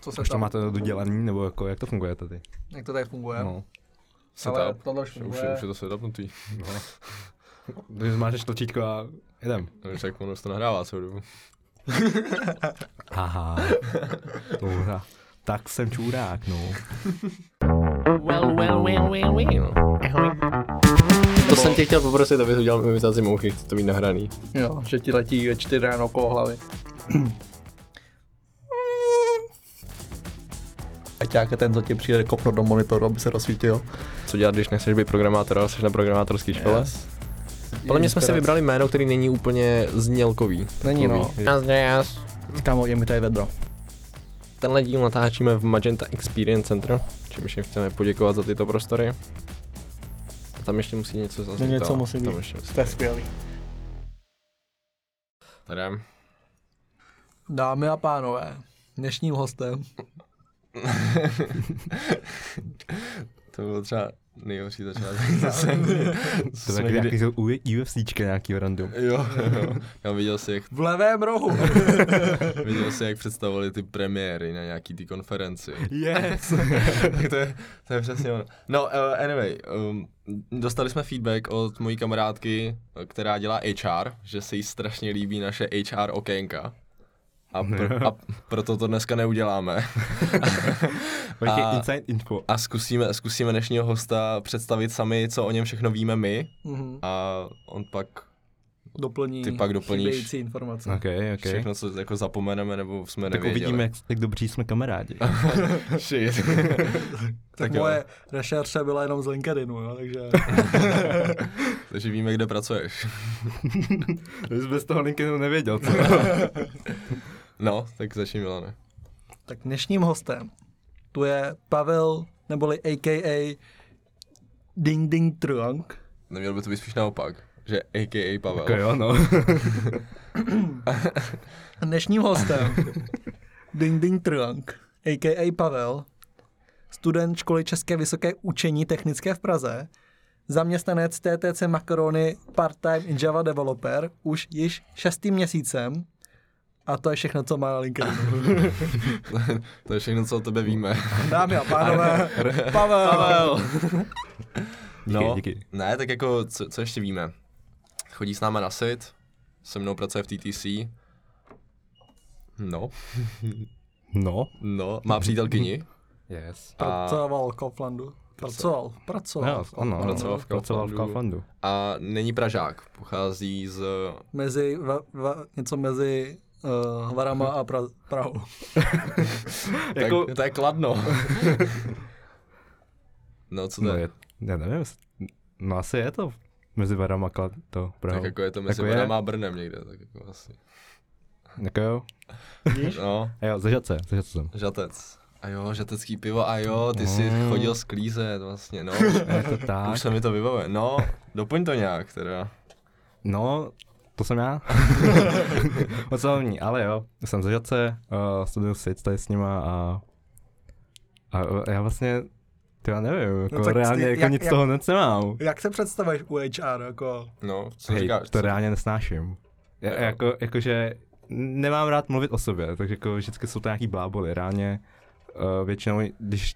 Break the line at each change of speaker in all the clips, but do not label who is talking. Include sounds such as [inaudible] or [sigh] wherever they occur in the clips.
Co se
Už to
tam,
máte dodělaný, nebo jako, jak to funguje tady?
jak to tady funguje.
No.
Ale
Setup.
tohle už
Už,
funguje.
je, už je to setupnutý.
no. [laughs] Takže zmáčeš tlačítko a jedem.
No, tak ono se to nahrává celou dobu. [laughs]
Haha. Dobrá. Tak jsem čurák, no.
Well, well, well, well, well. To jsem tě chtěl poprosit, aby to udělal imitaci mouchy, chci to mít nahraný.
Jo, že ti letí ve čtyři ráno okolo hlavy. [clears throat] Aťák je ten, co ti přijde kopnout do monitoru, aby se rozsvítil.
Co dělat, když nechceš být programátor, ale jsi na programátorské škole?
Yes.
Podle mě jsme si vybrali jméno, který není úplně znělkový.
Není no.
Yes.
Kámo, je mi tady vedro.
Tenhle díl natáčíme v Magenta Experience Center, čímž jim chceme poděkovat za tyto prostory. A tam ještě musí něco zaznít.
No něco musí
Tam
být.
ještě musí
To je skvělý.
Tady.
Dámy a pánové, dnešním hostem [laughs]
to bylo třeba nejhorší začátek. [laughs]
To je taky nějaký jsou UFCčka nějaký random.
Jo, jo. Já viděl si, jak,
v levém rohu. [laughs]
viděl si, jak představovali ty premiéry na nějaký ty konferenci.
Yes.
tak to je, to je přesně ono. No, uh, anyway, um, dostali jsme feedback od mojí kamarádky, která dělá HR, že se jí strašně líbí naše HR okénka. A, pr- a proto to dneska neuděláme. [laughs] A-
inside info.
A zkusíme, zkusíme dnešního hosta představit sami, co o něm všechno víme my.
Mhm.
A on pak
Doplní
Ty pak doplníš.
informace.
Ok, ok.
všechno, co jako zapomeneme nebo jsme
Tak
nevěděli.
uvidíme, jak, jak dobří jsme kamarádi. [laughs]
Shit. [laughs]
Tak,
Tak jo.
moje rešerše byla jenom z LinkedInu, jo, takže
Takže víme, kde pracuješ.
Jsi bez toho LinkedInu nevěděl, co?
No, tak začni Milane.
tak dnešním hostem tu je Pavel, neboli a.k.a. Ding Ding Truang.
Neměl by to být spíš naopak, že a.k.a. Pavel.
Jako jo, no. [laughs]
Dnešním hostem Ding Ding Truang, a.k.a. Pavel, student školy České vysoké učení technické v Praze, zaměstnanec TTC Macaroni part-time Java developer už již šestým měsícem a to je všechno, co má na LinkedInu. [laughs]
to je všechno, co o tebe víme.
Dámy a pánové, [laughs] Pavel.
Pavel!
Díky,
no,
díky.
ne, tak jako, co, co ještě víme? Chodí s náma na sit, se mnou pracuje v TTC. No,
No.
no, má přítelkyni.
Yes.
A,
Pracoval v Kauflandu. Pracoval, pracoval. V
ano.
Pracoval v
pracoval v
Kauflandu.
Kauflandu.
a není Pražák, pochází z...
Mezi, va, va, něco mezi uh, Varama a pra, Prahou. [laughs]
Jako-
Tak, to je kladno. [laughs] no, co to
No
je?
já nevím, no asi je to mezi Varama a Klad- to Prahou.
Tak jako je to mezi
Jako je.
Varama a Brnem někde, tak jako asi.
Jako jo.
Víš?
No,
A jo, zažat se, zažat jsem.
žatec. A jo, žatecký pivo, a jo, ty jsi
Mm.
chodil sklízet vlastně, no.
Je to tak.
Už se mi to vybavuje. No, doplň to nějak teda.
No, to jsem já. [laughs] Moc hlavní, ale jo, jsem zažat se, uh, studuju sit tady s nima a, a já vlastně, to já nevím, jako
No
reálně
ty-
jako
jak-
nic
jak-
toho nic nemám.
Jak se představuješ u HR? Jako,
No, co
Hej,
říkáš?
to
co?
reálně nesnáším. Já,
Jo.
jako, jakože nemám rád mluvit o sobě, takže jako vždycky jsou to nějaký bláboli. Reálně uh, většinou, když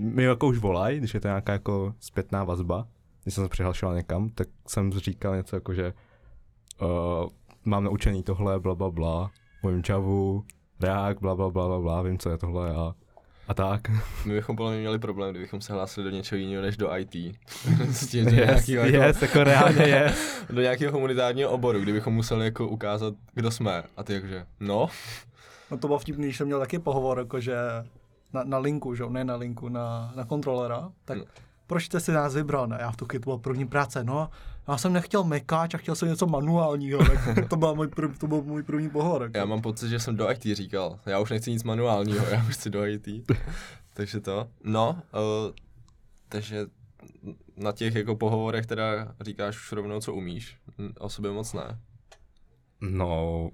mi jako už volají, když je to nějaká jako zpětná vazba, když jsem se přihlašoval někam, tak jsem říkal něco jako, že uh, mám naučený tohle, bla, bla, bla, umím čavu, reák, bla, bla, bla, bla, bla, vím, co je tohle a, a tak. [laughs]
My bychom podle mě měli problém, kdybychom se hlásili do něčeho jiného než do IT. Prostě [laughs] do,
Yes,
nějakého, jako,
yes, jako reálně [laughs] je.
do nějakého humanitárního oboru, kdybychom museli jako ukázat, kdo jsme. A ty jakože, no,
no to bylo vtipný, když jsem měl taky pohovor, jakože na, na linku, že jo, ne na linku, na, na kontrolera, tak
No.
proč jste si nás vybral? Ne, já v tu chvíli to byla první práce, no, já jsem nechtěl mekáč a chtěl jsem něco manuálního, tak to, byl můj, prv, to byl můj první pohovor. Jako.
já mám pocit, že jsem do IT říkal. Já už nechci nic manuálního, já už chci do IT. [laughs] takže to. No, uh, takže na těch jako pohovorech teda říkáš už rovnou, co umíš. O sobě moc ne.
No,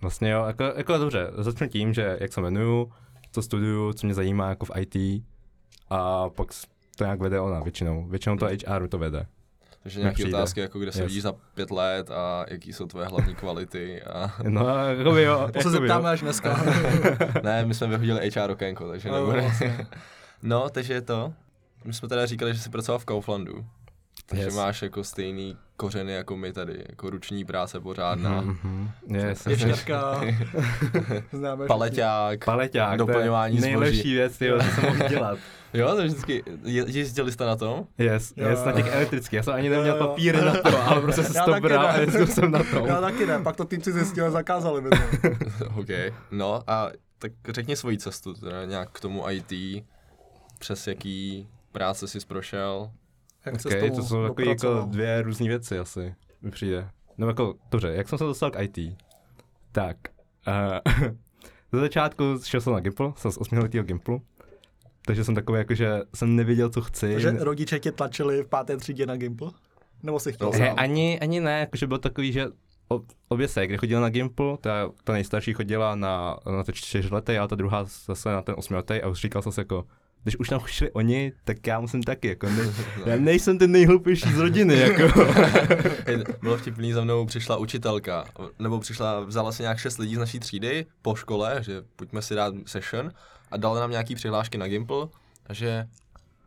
vlastně jo, jako, jako dobře, začnu tím, že jak se jmenuju, co studuju, co mě zajímá jako v IT a pak to nějak vede ona většinou. Většinou to HR to vede.
Takže nějaké otázky, jako kde se
Yes.
vidíš za pět let a jaký jsou tvoje hlavní kvality. A...
No, jakoby jo.
To se zeptáme až dneska. [laughs]
ne, my jsme vyhodili HR okénko, takže
No,
nebude.
vlastně. [laughs]
no, takže je to. My jsme teda říkali, že jsi pracoval v Kauflandu. Takže
Yes.
máš jako stejný kořeny jako my tady, jako ruční práce pořádná.
Mhm, yes.
Ještěrka. [laughs] Známe
Paleťák,
Paleťák,
Doplňování
to je nejlepší
zboží.
věc, tyjo, co jsem mohl [laughs] dělat.
Jo, to vždycky, je- jezdili jste na tom?
Yes,
Jo,
yes, na
jo.
těch elektrických. Já jsem ani neměl
Jo, jo.
papíry na to, ale prostě [laughs] jsem
Já
to bral
ne.
a jezdil jsem na tom.
Já taky ne, pak to týmci zjistili a zakázali mi to.
OK. No a tak řekni svoji cestu, teda nějak k tomu IT, přes jaký práce jsi prošel.
Jak se
Okay,
s
to jsou takové jako dvě různé věci asi, mi přijde. No jako, dobře, jak jsem se dostal k IT? Tak, uh, [laughs] ze začátku šel jsem na Gimpl, jsem z 8 letého Gimplu, takže jsem takový jako, že jsem nevěděl, co chci.
Že rodiče tě tlačili v páté třídě na Gimpl? Nebo si chtěl sám?
Ani, ani ne, jakože byl takový, že obě se, kdy chodila na Gimpl, ta, ta nejstarší chodila na, na to čtyřleté, a ta druhá zase na ten osmiletý a už říkal jsem si jako, když už tam šli oni, tak já musím taky, jako ne, [laughs] já nejsem ten nejhloupější z rodiny, jako. [laughs]
Hej, Bylo vtipný, za mnou přišla učitelka, nebo přišla, vzala si nějak šest lidí z naší třídy po škole, že pojďme si dát session a dala nám nějaký přihlášky na Gimple, že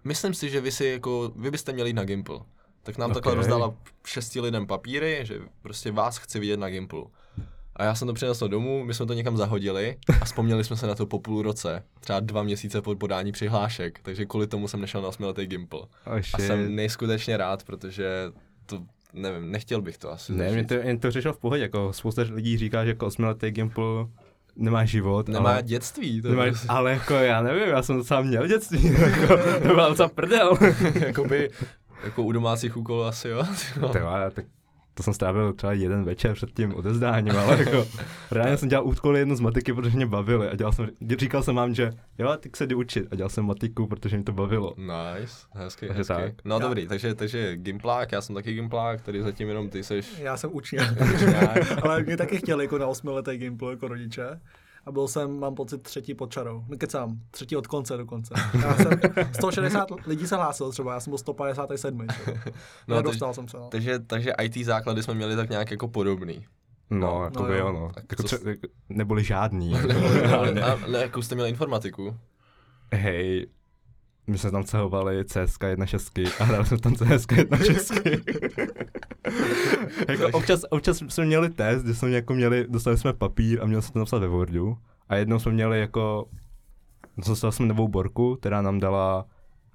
myslím si, že vy si jako, vy byste měli jít na Gimple. Tak nám okay. takhle rozdala šesti lidem papíry, že prostě vás chci vidět na Gimple. A já jsem to přinesl domů, my jsme to někam zahodili a vzpomněli jsme se na to po půl roce, třeba dva měsíce po podání přihlášek, takže kvůli tomu jsem nešel na osmiletý Gimple.
Oh,
A jsem neskutečně rád, protože to, nevím, nechtěl bych to asi
Ne, mě to, jen to řešil v pohodě, jako spousta lidí říká, že jako osmiletý Gimple nemá život,
Nemá
ale,
dětství, to
nemá,
je
ale jako já nevím, já jsem docela měl dětství, [laughs] jako, to byla docela prdel. [laughs]
jakoby, jako u domácích úkolů asi jo.
Ty vole, tak to jsem strávil třeba jeden večer před tím odezdáním, ale jako [laughs] reálně jsem dělal úkoly jedno z matiky, protože mě bavily a dělal jsem, říkal jsem vám, že jo, tak se jdi učit a dělal jsem matiku, protože mě to bavilo.
Nice, hezky,
Takže
hezky.
tak.
No
Já-
dobrý, takže, takže Gimplák, já jsem taky Gimplák, tady zatím jenom ty seš...
Já jsem učitel. [laughs] Ale mě taky chtěli jako na osmiletý Gimpl jako rodiče. A byl jsem, mám pocit, třetí pod čarou. Nekecám, třetí od konce dokonce. Já [laughs] jsem 160 lidí se hlásil třeba, já jsem byl 157.
No,
No,
takže,
Nedostal jsem se. No.
takže, takže IT základy jsme měli tak nějak jako podobný.
No,
No,
jako
no
by
jo.
no.
Tak
Jako
co
jako, neboli žádný.
A [laughs] [laughs] ne, jako jste měli informatiku.
Hej, my jsme tam cehovali CSK 1.6 a hráli jsme tam CSK 1.6. [laughs] jako občas, občas jsme měli test, kde jsme jako měli, dostali jsme papír a měli jsme to napsat ve Wordu. A jednou jsme měli jako, dostali jsme novou borku, která nám dala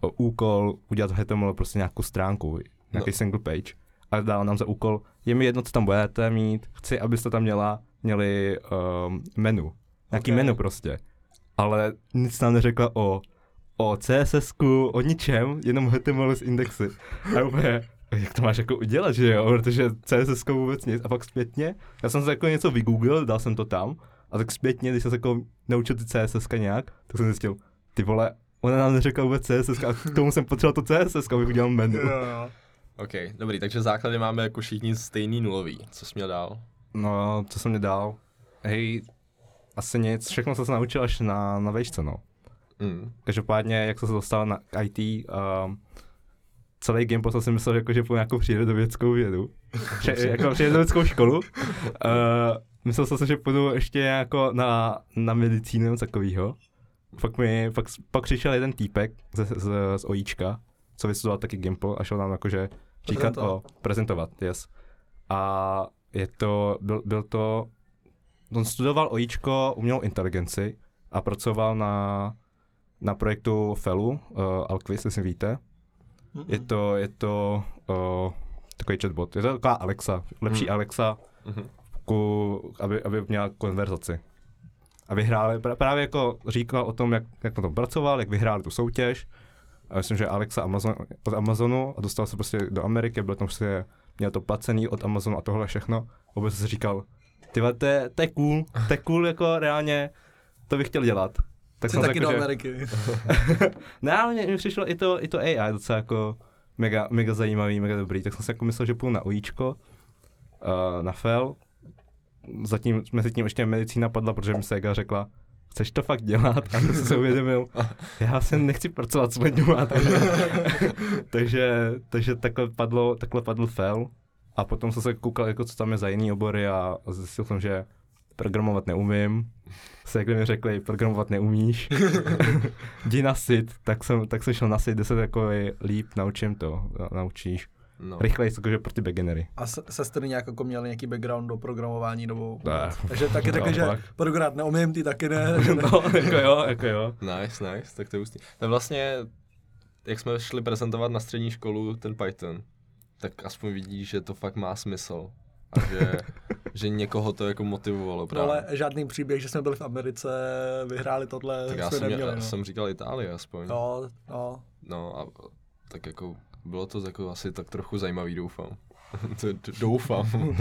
o, úkol udělat v HTML prostě nějakou stránku, nějaký
No.
single page. A dala nám za úkol, je mi jedno, co tam budete mít, chci, abyste tam měla, měli um, menu. Nějaký
Ok.
menu prostě. Ale nic nám neřekla o, o css o ničem, jenom HTML z indexy. A úplně, jak to máš jako udělat, že jo, protože css vůbec nic. A pak zpětně, já jsem se jako něco vygooglil, dal jsem to tam, a tak zpětně, když jsem se jako naučil ty CSS nějak, tak jsem zjistil, ty vole, ona nám neřekla vůbec CSS a k tomu jsem potřeboval to CSS, abych udělal menu.
Jo, jo.
OK, dobrý, takže základy máme jako všichni stejný nulový. Co jsi měl dál?
No, co jsem mě dal? Hej, asi nic, všechno jsem se naučil až na, na vejšce, no.
Mm.
Každopádně, jak jsem se dostal na IT, um, celý gameplay jsem si myslel, jako, že půjdu nějakou přírodovědeckou vědu, [laughs] Pře- jako přírodovědeckou školu. Uh, myslel jsem si, že půjdu ještě jako na, na medicínu nebo takovýho. Pak, mi, pak, pak přišel jeden týpek z, z, z OIčka, co vystudoval taky Gimple a šel nám jakože říkat o, prezentovat, yes. A je to, byl, byl to, on studoval OIčko umělou inteligenci a pracoval na, na projektu FELu, uh, Alquiz, jestli víte. Je to, je to uh, takový chatbot, je to taková Alexa, lepší
Hmm.
Alexa,
Mhm.
ku, aby, aby měla konverzaci. A vyhráli, právě jako říkal o tom, jak, jak na tom pracoval, jak vyhráli tu soutěž. A myslím, že Alexa Amazon, od Amazonu a dostal se prostě do Ameriky, byl tam prostě, měl to placený od Amazonu a tohle všechno. Vůbec si říkal, ty to je cool, to je cool, jako reálně, to bych chtěl dělat. Tak jsem
taky
řekl,
do
že-
Ameriky. [laughs]
ne, ale mně, mně přišlo i to, i to AI docela jako mega, mega zajímavý, mega dobrý, tak jsem si jako myslel, že půjdu na UIčko, uh, na FEL, zatím, mezi tím ještě medicína padla, protože mi Sega řekla, chceš to fakt dělat? A to se uvědomil, já se nechci pracovat s lidma, [laughs] takže, takže, takže takhle, padlo, takhle padl fel. A potom jsem se koukal, jako co tam je za jiný obory a zjistil jsem, že programovat neumím. Se mi řekli, programovat neumíš. [laughs] Jdi na sit, tak jsem, tak jsem šel na sit, kde se takový líp naučím to, naučíš. No. Rychleji, jakože pro ty beginnery.
A sestry nějak jako měly nějaký background do programování nebo
ne.
Takže taky [laughs] taky, že programovat neumím, ty taky ne. [laughs] Že
ne. no, jako jo, jako jo.
Nice, nice, tak to je ústý. To je vlastně, jak jsme šli prezentovat na střední školu ten Python, tak aspoň vidíš, že to fakt má smysl. A že, že někoho to jako motivovalo právě.
No ale žádný příběh, že jsme byli v Americe, vyhráli tohle,
tak já jsem, neměli, já, no. jsem říkal Itálii aspoň.
No, no.
No a tak jako bylo to jako asi tak trochu zajímavý, doufám. [laughs] doufám.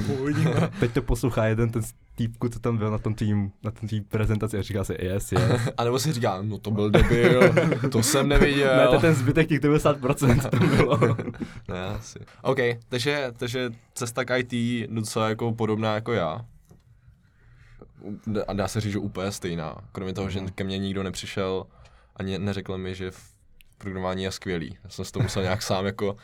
Teď to poslouchá jeden ten týpku, co tam byl na tom tým, na tom tým prezentaci a říká si yes, yes. [laughs]
A nebo si říká, no to byl debil, to jsem neviděl.
Ne, to ten zbytek těch 90% to bylo. [laughs]
ne, asi. OK, takže, takže cesta k IT docela jako podobná jako já. A dá se říct, že úplně stejná. Kromě toho, že mhm. ke mně nikdo nepřišel ani neřekl mi, že v programování je skvělý. Já jsem si to musel nějak sám jako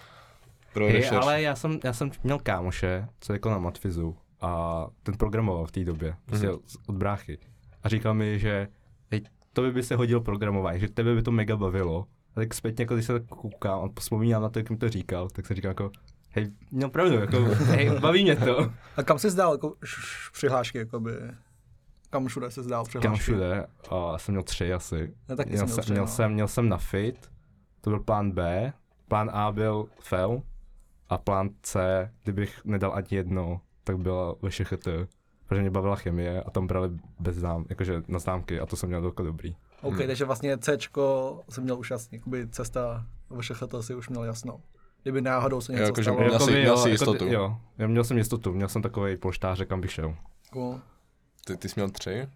pro hey, ale já jsem, já jsem měl kámoše, co jako na Matfizu a ten programoval v té době, prostě mm-hmm. od bráchy. A říkal mi, že hej, to by, by se hodil programování, že tebe by to mega bavilo. A tak zpětně, jako když se tak koukám a vzpomínám na to, jak mi to říkal, tak se říkám jako, hej, měl pravdu, jako, [laughs] hej, baví mě to.
A kam jsi zdál jako přihlášky, jakoby? Kam všude se zdál přihlášky?
Kam všude? A jsem měl tři asi.
Já taky
měl,
jsem měl, tři,
měl,
no.
jsem, měl jsem na FIT, to byl plán B, plán A byl FEL a plán C, kdybych nedal ani jedno, tak byla VŠHT, protože mě bavila chemie a tam brali bez znám, jakože na známky a to jsem měl jako dobrý.
OK, hmm. takže vlastně C jsem měl už jasný, jakoby cesta VŠHT si už měl jasno. Kdyby náhodou se něco
jako,
stalo.
Měl,
jako
si, měl si
jako
jistotu.
jo, já měl jsem jistotu, měl jsem takový polštář, kam bych šel.
Cool.
Ty, ty jsi měl tři?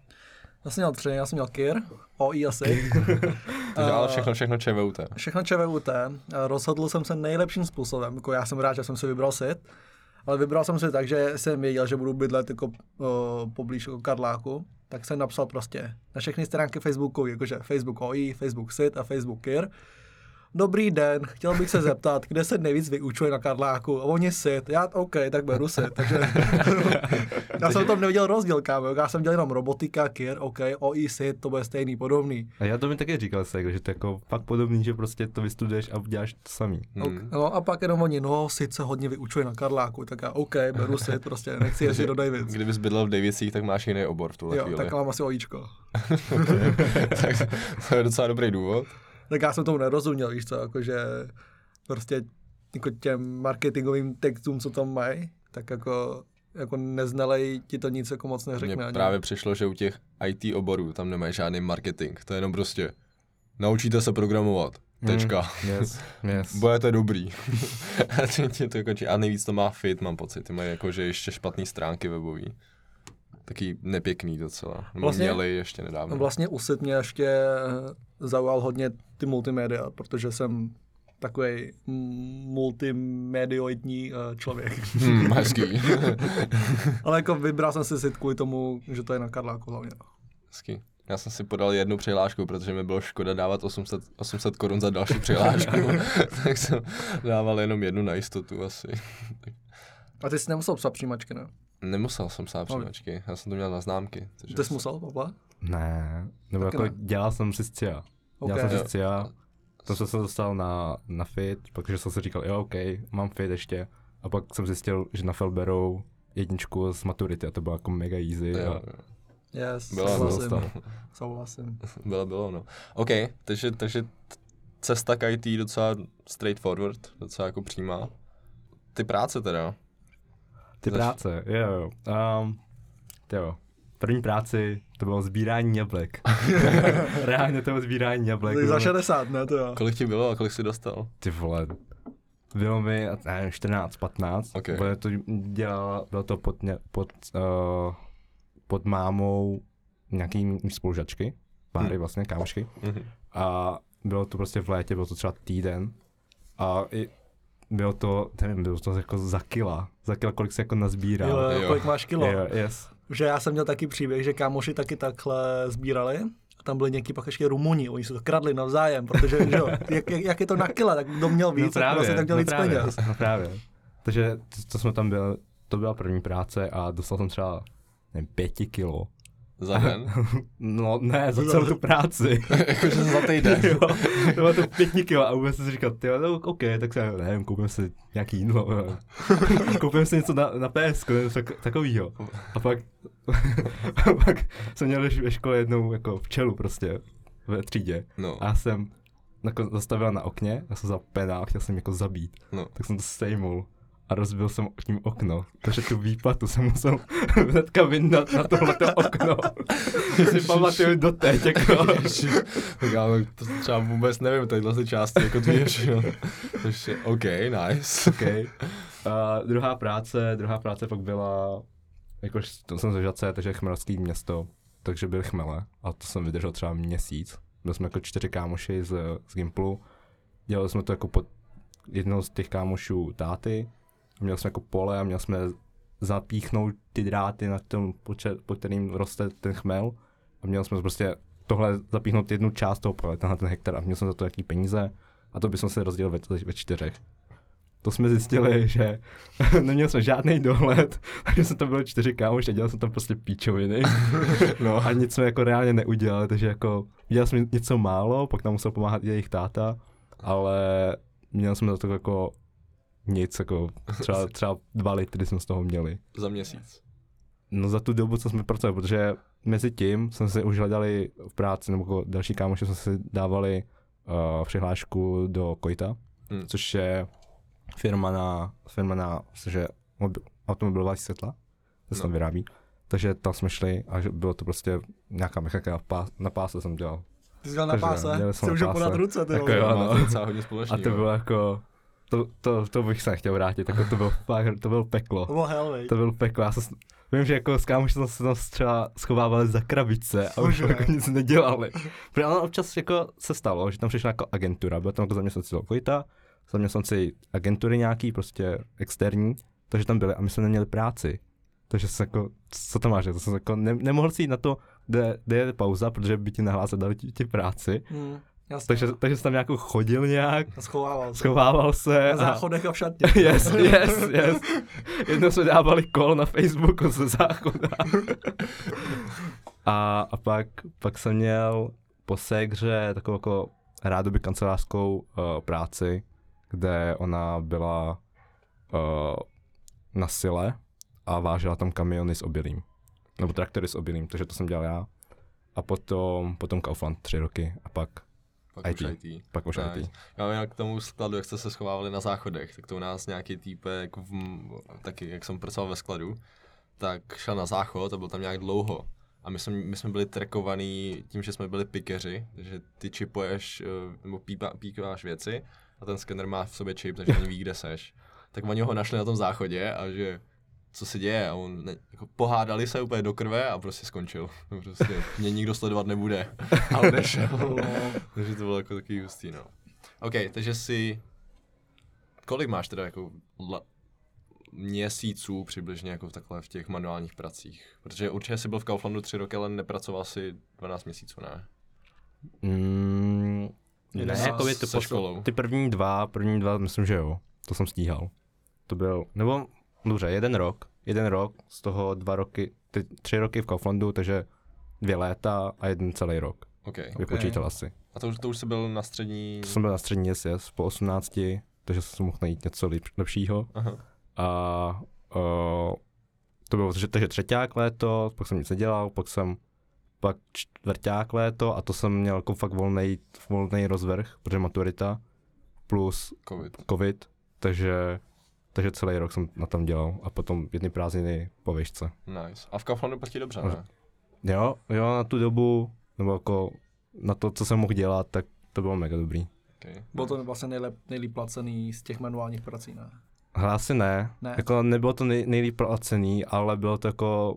Já jsem měl tři, já jsem měl KIR, OI asi. [laughs] [laughs]
Takže ale všechno, všechno ČVUT.
Všechno ČVUT. Rozhodl jsem se nejlepším způsobem. Jako já jsem rád, že jsem si vybral SIT, ale vybral jsem si tak, že jsem věděl, že budu bydlet jako uh, poblíž jako Karláku, tak jsem napsal prostě na všechny stránky Facebooku, jakože Facebook OI, Facebook SIT a Facebook KIR Dobrý den, chtěl bych se zeptat, kde se nejvíc vyučuje na Karláku? A oni sit. Já, OK, tak beru sit. Takže [laughs] já jsem tam neviděl rozdíl, kámo. Já jsem dělal jenom robotika, KIR, OK, OI sit, to bude stejný, podobný.
A já to mi taky říkal se, že to je jako fakt podobný, že prostě to vystuduješ a děláš to samý.
Hmm. Okay. No a pak jenom oni, no, sit se hodně vyučuje na Karláku, tak já, OK, beru sit, prostě nechci jezdit do Davids. [laughs]
Kdybys bydlel v Davicích, tak máš jiný obor v tuhle
jo,
chvíli.
tak mám asi OIčko. [laughs]
tak to je docela dobrý důvod
tak já jsem tomu nerozuměl, víš co, jakože prostě jako těm marketingovým textům, co tam mají, tak jako jako neznalej ti to nic jako moc neřekne.
Mně právě přišlo, že u těch IT oborů tam nemají žádný marketing, to je jenom prostě naučíte se programovat, hmm, tečka.
Mm, yes, yes. [laughs]
Budete dobrý. [laughs] to jako, a nejvíc to má fit, mám pocit, ty mají jako, že ještě špatné stránky webový taky nepěkný docela. Vlastně, měli ještě nedávno.
Vlastně usit mě ještě zaujal hodně ty multimédia, protože jsem takový multimedioidní uh, člověk.
Hmm, hezký. [laughs]
Ale jako vybral jsem si sit kvůli tomu, že to je na Karláku hlavně.
Hezký. Já jsem si podal jednu přihlášku, protože mi bylo škoda dávat 800, 800 korun za další [laughs] přihlášku. [laughs] tak jsem dával jenom jednu na jistotu asi.
A ty jsi nemusel psát přijímačky, ne?
Nemusel jsem psát přijímačky, já jsem to měl na známky.
Ty jsi musel, Pavla?
Ne, nebo Taky jako ne. dělal jsem si CIA. Okay. Dělal jsem si CIA, tam jsem se dostal na, na fit, protože jsem si říkal, jo, OK, mám fit ještě. A pak jsem zjistil, že na Fel berou jedničku z maturity a to bylo jako mega easy.
Jo,
a...
jo.
Yes, byla, souhlasím. souhlasím. [laughs]
bylo, bylo, no. OK, takže, takže cesta k IT docela straightforward, docela jako přímá. Ty práce teda,
ty Zač... práce, jo, jo. Um, jo. První práci to bylo sbírání jablek. [laughs] Reálně to bylo sbírání jablek.
Tak za 60, ne to jo.
Kolik ti bylo a kolik jsi dostal?
Ty vole, bylo mi, nevím, 14, 15.
Okay.
Bylo to, dělal, bylo to pod, pod, uh, pod mámou nějaký spolužačky, páry hmm. vlastně, kámošky.
Hmm.
A bylo to prostě v létě, bylo to třeba týden. A i bylo to, nevím, bylo to jako za kila. Za kila, kolik se jako nazbírá.
Jo, jo. kolik máš kilo.
Jo, yes.
že já jsem měl taky příběh, že kámoši taky takhle sbírali. A tam byli někdy pak ještě Rumuni, oni se to kradli navzájem, protože že jo, [laughs] jak, jak, jak, je to na kile, tak kdo měl víc, no právě, tak vlastně tak měl
no
víc
právě,
peněz.
No právě. Takže to, to jsme tam byli, to byla první práce a dostal jsem třeba nevím, pěti kilo.
Za den? [laughs]
no ne, za celou tu práci. [laughs]
Jakože za týden. [laughs]
jo, to bylo to pěti kilo a vůbec jsem si říkal, ty no, OK, tak se, nevím, koupím si nějaký jídlo, koupím si něco na, na PSK, tak, takovýho. A pak, a pak jsem měl ve škole jednou jako včelu prostě ve třídě.
No.
A já jsem jako zastavila na okně, já jsem vzal penál, chtěl jsem jako zabít.
No.
Tak jsem to sejmul a rozbil jsem tím okno. Takže tu výplatu jsem musel [laughs] hnedka vyndat na tohleto okno. To [laughs] si pamatuju doteď, jako.
tak já to třeba vůbec nevím, tadyhle ty části jako jo. Takže OK, nice.
OK. A druhá práce, druhá práce pak byla, jakož to jsem ze Žace, takže chmelský město, takže byl chmele a to jsem vydržel třeba měsíc. Byli jsme jako čtyři kámoši z, z Gimplu, dělali jsme to jako pod jednou z těch kámošů táty, měli jsme jako pole a měli jsme zapíchnout ty dráty na tom, pod kterým roste ten chmel a měli jsme prostě tohle zapíchnout jednu část toho pole, tenhle ten hektar a měl jsem za to jaký peníze a to bychom se rozdělili ve, ve čtyřech. To jsme zjistili, že [laughs] neměl jsme žádný dohled, [laughs] takže jsme to bylo čtyři kámoš a dělal jsem tam prostě píčoviny. [laughs] no a nic jsme jako reálně neudělali, takže jako dělal jsme něco málo, pak nám musel pomáhat jejich táta, ale měl jsme za to jako nic, jako třeba, [laughs] třeba dva litry jsme z toho měli.
Za měsíc?
No za tu dobu, co jsme pracovali, protože mezi tím jsme si už hledali v práci, nebo jako další kámoši jsme si dávali uh, přihlášku do Kojta, hmm. což je firma na, firma na že automobilová světla, to se no. tam vyrábí. Takže tam jsme šli a bylo to prostě nějaká mechanika na, pás, na páse jsem dělal.
Ty jsi dělal na páse? Jsi můžu podat ruce, ty
jako jo, no.
hodně společný,
A to bylo jako, to, to, to bych se nechtěl vrátit, jako to bylo fakt, to bylo peklo.
To bylo hell,
To bylo peklo, já jsem, vím, že jako s kámoši jsme se tam třeba schovávali za krabice a už jako nic nedělali. Protože ono občas jako se stalo, že tam přišla jako agentura, byl tam jako zaměstnanci Lokojita, zaměstnanci agentury nějaký, prostě externí, takže tam byli a my jsme neměli práci. Takže jsem jako, co to máš, to jsem jako, ne, nemohl si jít na to, kde, kde je pauza, protože by ti nahlásili, dali ti, ti práci. Hmm. Jasně, takže, no. takže jsem tam nějakou chodil nějak.
A schovával se.
Schovával se.
Na záchodech a v šatně. [laughs]
yes, yes, yes. Jednou jsme dávali kol na Facebooku ze záchoda. a, a pak, pak jsem měl po ségře takovou jako rádoby kancelářskou uh, práci, kde ona byla uh, na sile a vážela tam kamiony s obilím. Nebo traktory s obilím, takže to jsem dělal já. A potom, potom Kaufland tři roky a pak
pak IT. už IT.
Pak už nice. IT.
Já k tomu skladu, jak jste se schovávali na záchodech, tak to u nás nějaký týpek, v, taky jak jsem pracoval ve skladu, tak šel na záchod a byl tam nějak dlouho. A my jsme, my jsme byli trekovaný tím, že jsme byli pikeři, takže ty čipuješ, eh, nebo pípa, píkáš věci a ten skener má v sobě čip, takže [laughs] ani ví, kde seš. Tak oni ho našli na tom záchodě a že co se děje a on ne, jako pohádali se úplně do krve a prostě skončil. [laughs] Prostě mě nikdo sledovat nebude [laughs] a odešel. [laughs] takže to bylo jako takový hustý, no. OK, takže si, kolik máš teda jako la, měsíců přibližně jako takhle v těch manuálních pracích? Protože určitě jsi byl v Kauflandu tři roky, ale nepracoval si 12 měsíců, ne?
Mm, ne, jako by ty, posl- ty první dva, první dva, myslím, že jo. To jsem stíhal. To byl, nebo dobře, jeden rok, jeden rok, z toho dva roky, ty, tři roky v Kauflandu, takže dvě léta a jeden celý rok.
Okay.
Vypočítal
okay.
asi.
A to už, to už jsi byl na střední?
To jsem byl na střední, yes, yes, po 18, takže jsem mohl najít něco lep, lepšího. Aha. A uh, to bylo takže třetíák léto, pak jsem nic nedělal, pak jsem pak čtvrták léto a to jsem měl jako fakt volný, volný rozvrh, protože maturita plus
COVID.
COVID, takže, takže celý rok jsem na tom dělal a potom jedny prázdniny po výšce.
Nice. A v Kauflandu platí dobře, ne?
Jo, jo, na tu dobu, nebo jako na to, co jsem mohl dělat, tak to bylo mega dobrý.
Okay. Bylo to vlastně nejlep, nejlíp placený z těch manuálních prací, ne?
Hlásy ne. ne. Jako nebylo to nej, nejlíp placený, ale bylo to jako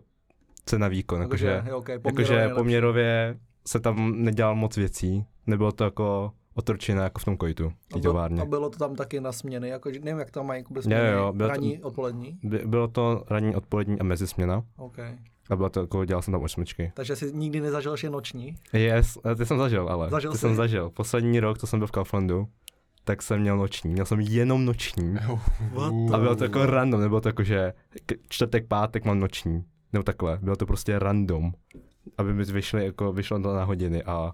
cena výkon. Jakože,
okay,
poměrově, jakože poměrově se tam nedělal moc věcí. Nebylo to jako otročina jako v tom kojtu, v
bylo,
továrně.
a bylo to tam taky na směny, jako, že nevím, jak to mají jako
Jo,
směny,
jo, bylo to-
ranní, odpolední.
By, bylo to ranní, odpolední a mezisměna.
OK.
A bylo to jako, dělal jsem tam osmičky.
Takže jsi nikdy nezažil, že je noční?
Yes, eh, ty jsem zažil, ale.
Zažil
ty
jsi?
jsem zažil. Poslední rok, co jsem byl v Kauflandu, tak jsem měl noční. Měl jsem jenom noční.
What
A bylo to jako random, nebylo to jako, že čtvrtek, pátek mám noční. Nebo takhle, bylo to prostě random. Aby mi vyšly, jako, vyšlo to na hodiny a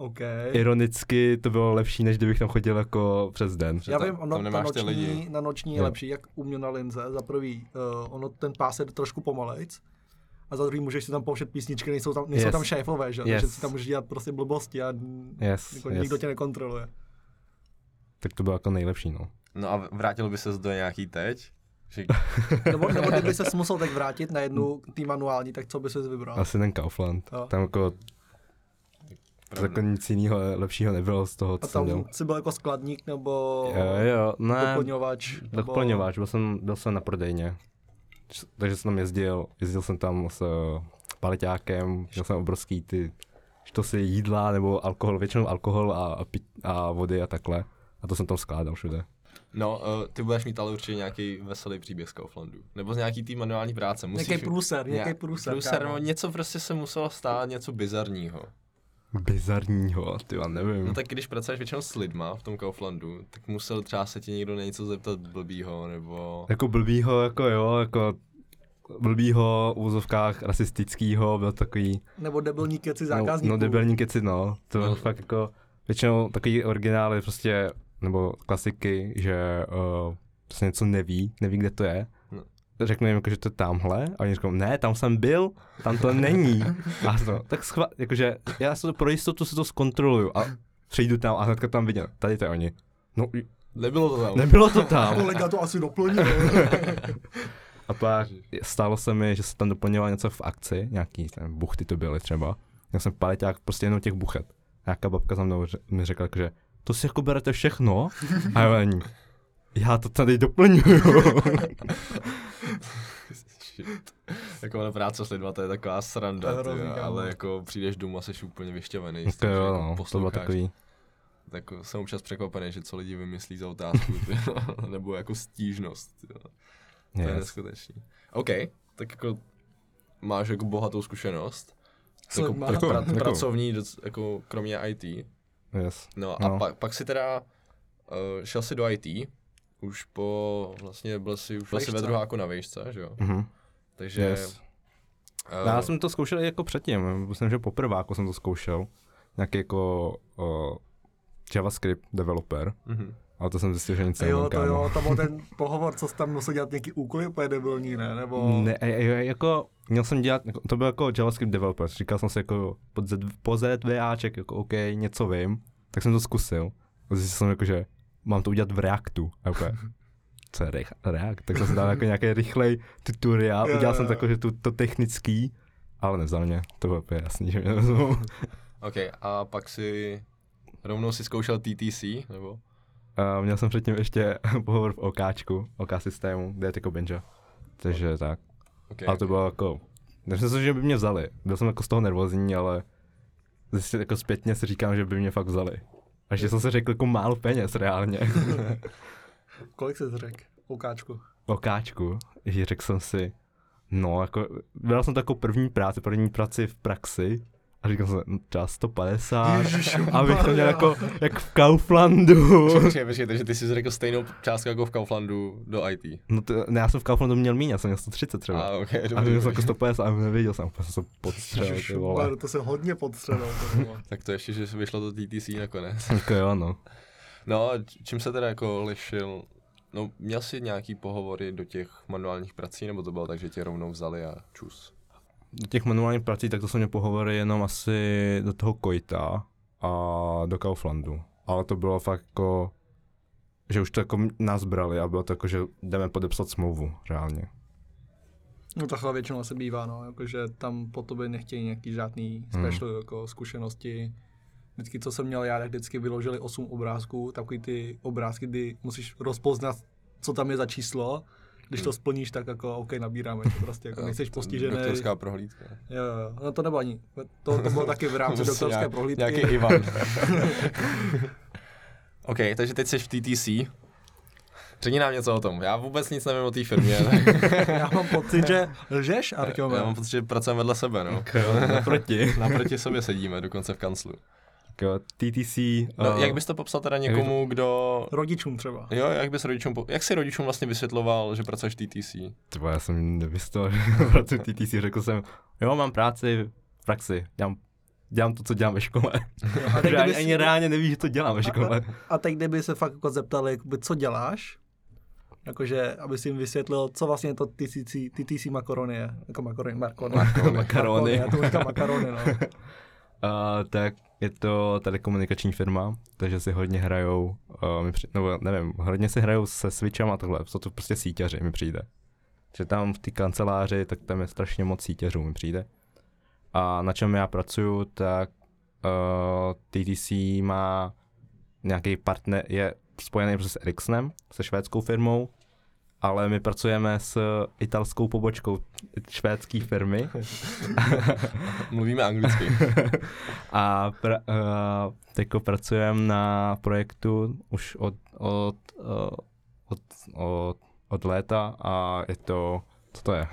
OK.
ironicky to bylo lepší, než kdybych tam chodil jako přes den.
Já
tam-
vím, ono
tam ty
noční,
lidi.
na noční je lepší, jak u mě na linze. Za prvý, uh, ono ten pás je trošku pomalejc. A za druhý můžeš si tam pouštět písničky, nejsou tam, nejsou
Yes.
tam šéfové, že?
Yes.
Takže si tam můžeš dělat prostě blbosti a
Yes,
jako
yes.
nikdo tě nekontroluje.
Tak to bylo jako nejlepší, no.
No a vrátil by ses do nějaký teď? Že, [laughs]
Nebo, nebo kdyby [laughs] se musel tak vrátit na jednu tý manuální, tak co by ses vybral?
Asi ten Kaufland.
Jo.
Tam jako,
pravda.
jako nic jiného lepšího nebylo z toho,
A
co jsem dělal.
tam jsi byl jako skladník nebo
Jo, jo, ne,
doplňovač? nebo-
doplňovač, byl jsem, byl jsem na prodejně. Takže jsem tam jezdil, jezdil jsem tam s uh, paleťákem, měl jsem obrovský ty štosy jídla nebo alkohol, většinou alkohol a, a, pit, a vody a takhle. A to jsem tam skládal všude.
no, uh, ty budeš mít ale určitě nějaký veselý příběh z Kauflandu. Nebo z nějaký tý manuální práce. Musíš,
Nějaký průser, nějaký
nějak-
průser.
průser, no, něco prostě se muselo stát, něco bizarního.
Bizarního, ty já nevím.
No tak když pracuješ většinou s lidma v tom Kauflandu, tak musel třeba se tě někdo na něco zeptat blbýho, nebo...
Jako blbýho, jako jo, jako blbýho, v úzovkách rasistickýho, byl takový,
Nebo debilní keci
no,
zákazníků.
no debilní keci, no. To
No.
no. fakt jako, většinou takový originály prostě, nebo klasiky, že uh, prostě něco neví, neví, kde to je. Řeknu jim, jako, že to je tamhle, a oni říkají, ne, tam jsem byl, tam to není. [laughs] A to, tak schva, jakože, já si to pro jistotu si to zkontroluju a přijdu tam a hnedka tam vidím, tady to je oni. No,
Nebylo to tam.
nebylo to tam.
Kolega to asi doplnil. [laughs]
A pak stalo se mi, že se tam doplňovalo něco v akci, nějaký ten buchty to byly třeba. Já jsem paleťák prostě jenom těch buchet. A nějaká babka za mnou mi řekla, že to si jako berete všechno? A ani, já to tady doplňuju.
Jako ona práce s lidma, to je taková sranda,
To je
ty, ale jako přijdeš domů a jsi úplně vyšťavený. že
jo,
jako
no, to bylo takový.
Tak jsem občas překvapený, že co lidi vymyslí za otázku, ty, jo, [laughs] nebo jako stížnost. Ty, jo. To je
Yes.
neskutečný. OK, tak jako máš jako bohatou zkušenost.
Co
jako,
má?
jako, pra,
Jako-
pracovní, doc- jako kromě IT.
Yes.
No a
No.
pak, pak si teda uh, šel si do IT, už po, vlastně byl si, už si ve druháku na vejšce, že jo?
Mhm.
Takže...
Yes.
Uh,
Já jsem to zkoušel i jako předtím, myslím, že poprvé jako jsem to zkoušel. Nějaký jako uh, JavaScript developer,
mhm.
ale to jsem zjistil, že nic
jo, to
kámo.
jo, to byl ten [laughs] pohovor, co jsi tam musel dělat nějaký úkoly úplně debilní, ne? Nebo...
Ne, e- jako, měl jsem dělat, jako- to byl jako JavaScript developer, říkal jsem si jako Z, po ZVAček, jako OK, něco vím, tak jsem to zkusil. A zjistil jsem jako, že mám to udělat v Reactu. A úplně, co je Re- React? Tak jsem si dal jako nějaký rychlej tutoriál, udělal
jo,
jsem jako, že to, to technický, ale nevzal mě, to bylo úplně jasný, že mě vezmou. [laughs]
OK, a pak si rovnou si zkoušel TTC, nebo?
A měl jsem předtím ještě [laughs] pohovor v OKčku, OK systému, kde je jako Benja. Takže tak.
Okay,
Ale to bylo jako, nemyslím si, že by mě vzali. Byl jsem jako z toho nervózní, ale zjistil, jako zpětně si říkám, že by mě fakt vzali. A že jsem si řekl jako málo peněz reálně. [laughs]
Kolik jsi řekl? Oukáčku.
Okáčku, že řekl jsem si, no jako, byl jsem takovou první práci, první práci v praxi a říkal jsem, no, třeba 150, abych to měl jako, jak v Kauflandu.
Počkej, počkej, takže ty jsi řekl stejnou částku jako v Kauflandu do IT.
No to, ne, já jsem v Kauflandu měl míň, já jsem měl 130 třeba.
A, okay,
A
dobře,
měl jsem jako
dobře.
150 a nevěděl jsem, úplně jsem se podstřelil, ty vole.
Ježišmarja, to se hodně podstřelil. [laughs]
Tak to ještě, že vyšlo to TTC nakonec.
Jako jo, no.
No a čím se teda jako lišil, no měl jsi nějaký pohovory do těch manuálních prací, nebo to bylo tak, že tě rovnou vzali a čus?
Do těch manuálních prací, tak to jsou mě pohovory jenom asi do toho Kojta a do Kauflandu. Ale to bylo fakt jako, že už to jako nás brali a bylo to jako, že jdeme podepsat smlouvu reálně.
No takhle většinou asi bývá, no, jakože tam po tobě nechtějí nějaký žádný
Hmm.
special jako zkušenosti. Vždycky, co jsem měl já, tak vždycky vyložili 8 obrázků, takový ty obrázky, kdy musíš rozpoznat, co tam je za číslo když to splníš, tak jako OK, nabíráme, tě, prostě jako [laughs] nejseš postižený.
Doktorská prohlídka.
Jo, jo, no to nebo ani, to, to bylo taky v rámci doktorské
nějak-
prohlídky.
Nějaký Ivan. [laughs] OK, takže teď jsi v TTC. Řekni nám něco o tom. Já vůbec nic nevím o té firmě. [laughs]
Já mám pocit, že lžeš,
já
Artyome.
mám pocit, že pracujeme vedle sebe, no.
Naproti.
Naproti sobě sedíme, dokonce v kanclu.
Tak jo, TTC.
No,
eh,
jak bys to popsal teda někomu, kdo...
Rodičům třeba.
Jo, jak bys rodičům, po... jak si rodičům vlastně vysvětloval, že pracuješ v TTC?
Třeba já jsem nevystal, [laughs] proto TTC řekl jsem, jo, mám práci v praxi, dělám, dělám to, co dělám ve škole.
A teď, [laughs]
Že ani,
kdyby,
ani reálně nevíš, že to dělám ve škole.
a teď kdyby se fakt jako zeptali, jakoby, co děláš, jakože, aby si jim vysvětlil, co vlastně to TTC, TTC makarony je. Jako makarony, markony. [laughs]
Makarony.
Já to říkám makarony, no.
Tak je to telekomunikační firma, takže si hodně hrajou, uh, mi při, nebo nevím, hodně si hrajou se switchem a tohle, jsou to prostě síťaři, mi přijde. Že tam v té kanceláři, tak tam je strašně moc síťařů, mi přijde. A na čem já pracuju, tak uh, TTC má nějaký partner, je spojený prostě s Ericssonem, se švédskou firmou, ale my pracujeme s italskou pobočkou švédské firmy. [laughs]
Mluvíme anglicky. [laughs]
A pra, uh, teďko pracujeme na projektu už od, od, uh, od, od, od léta a je to, co to je?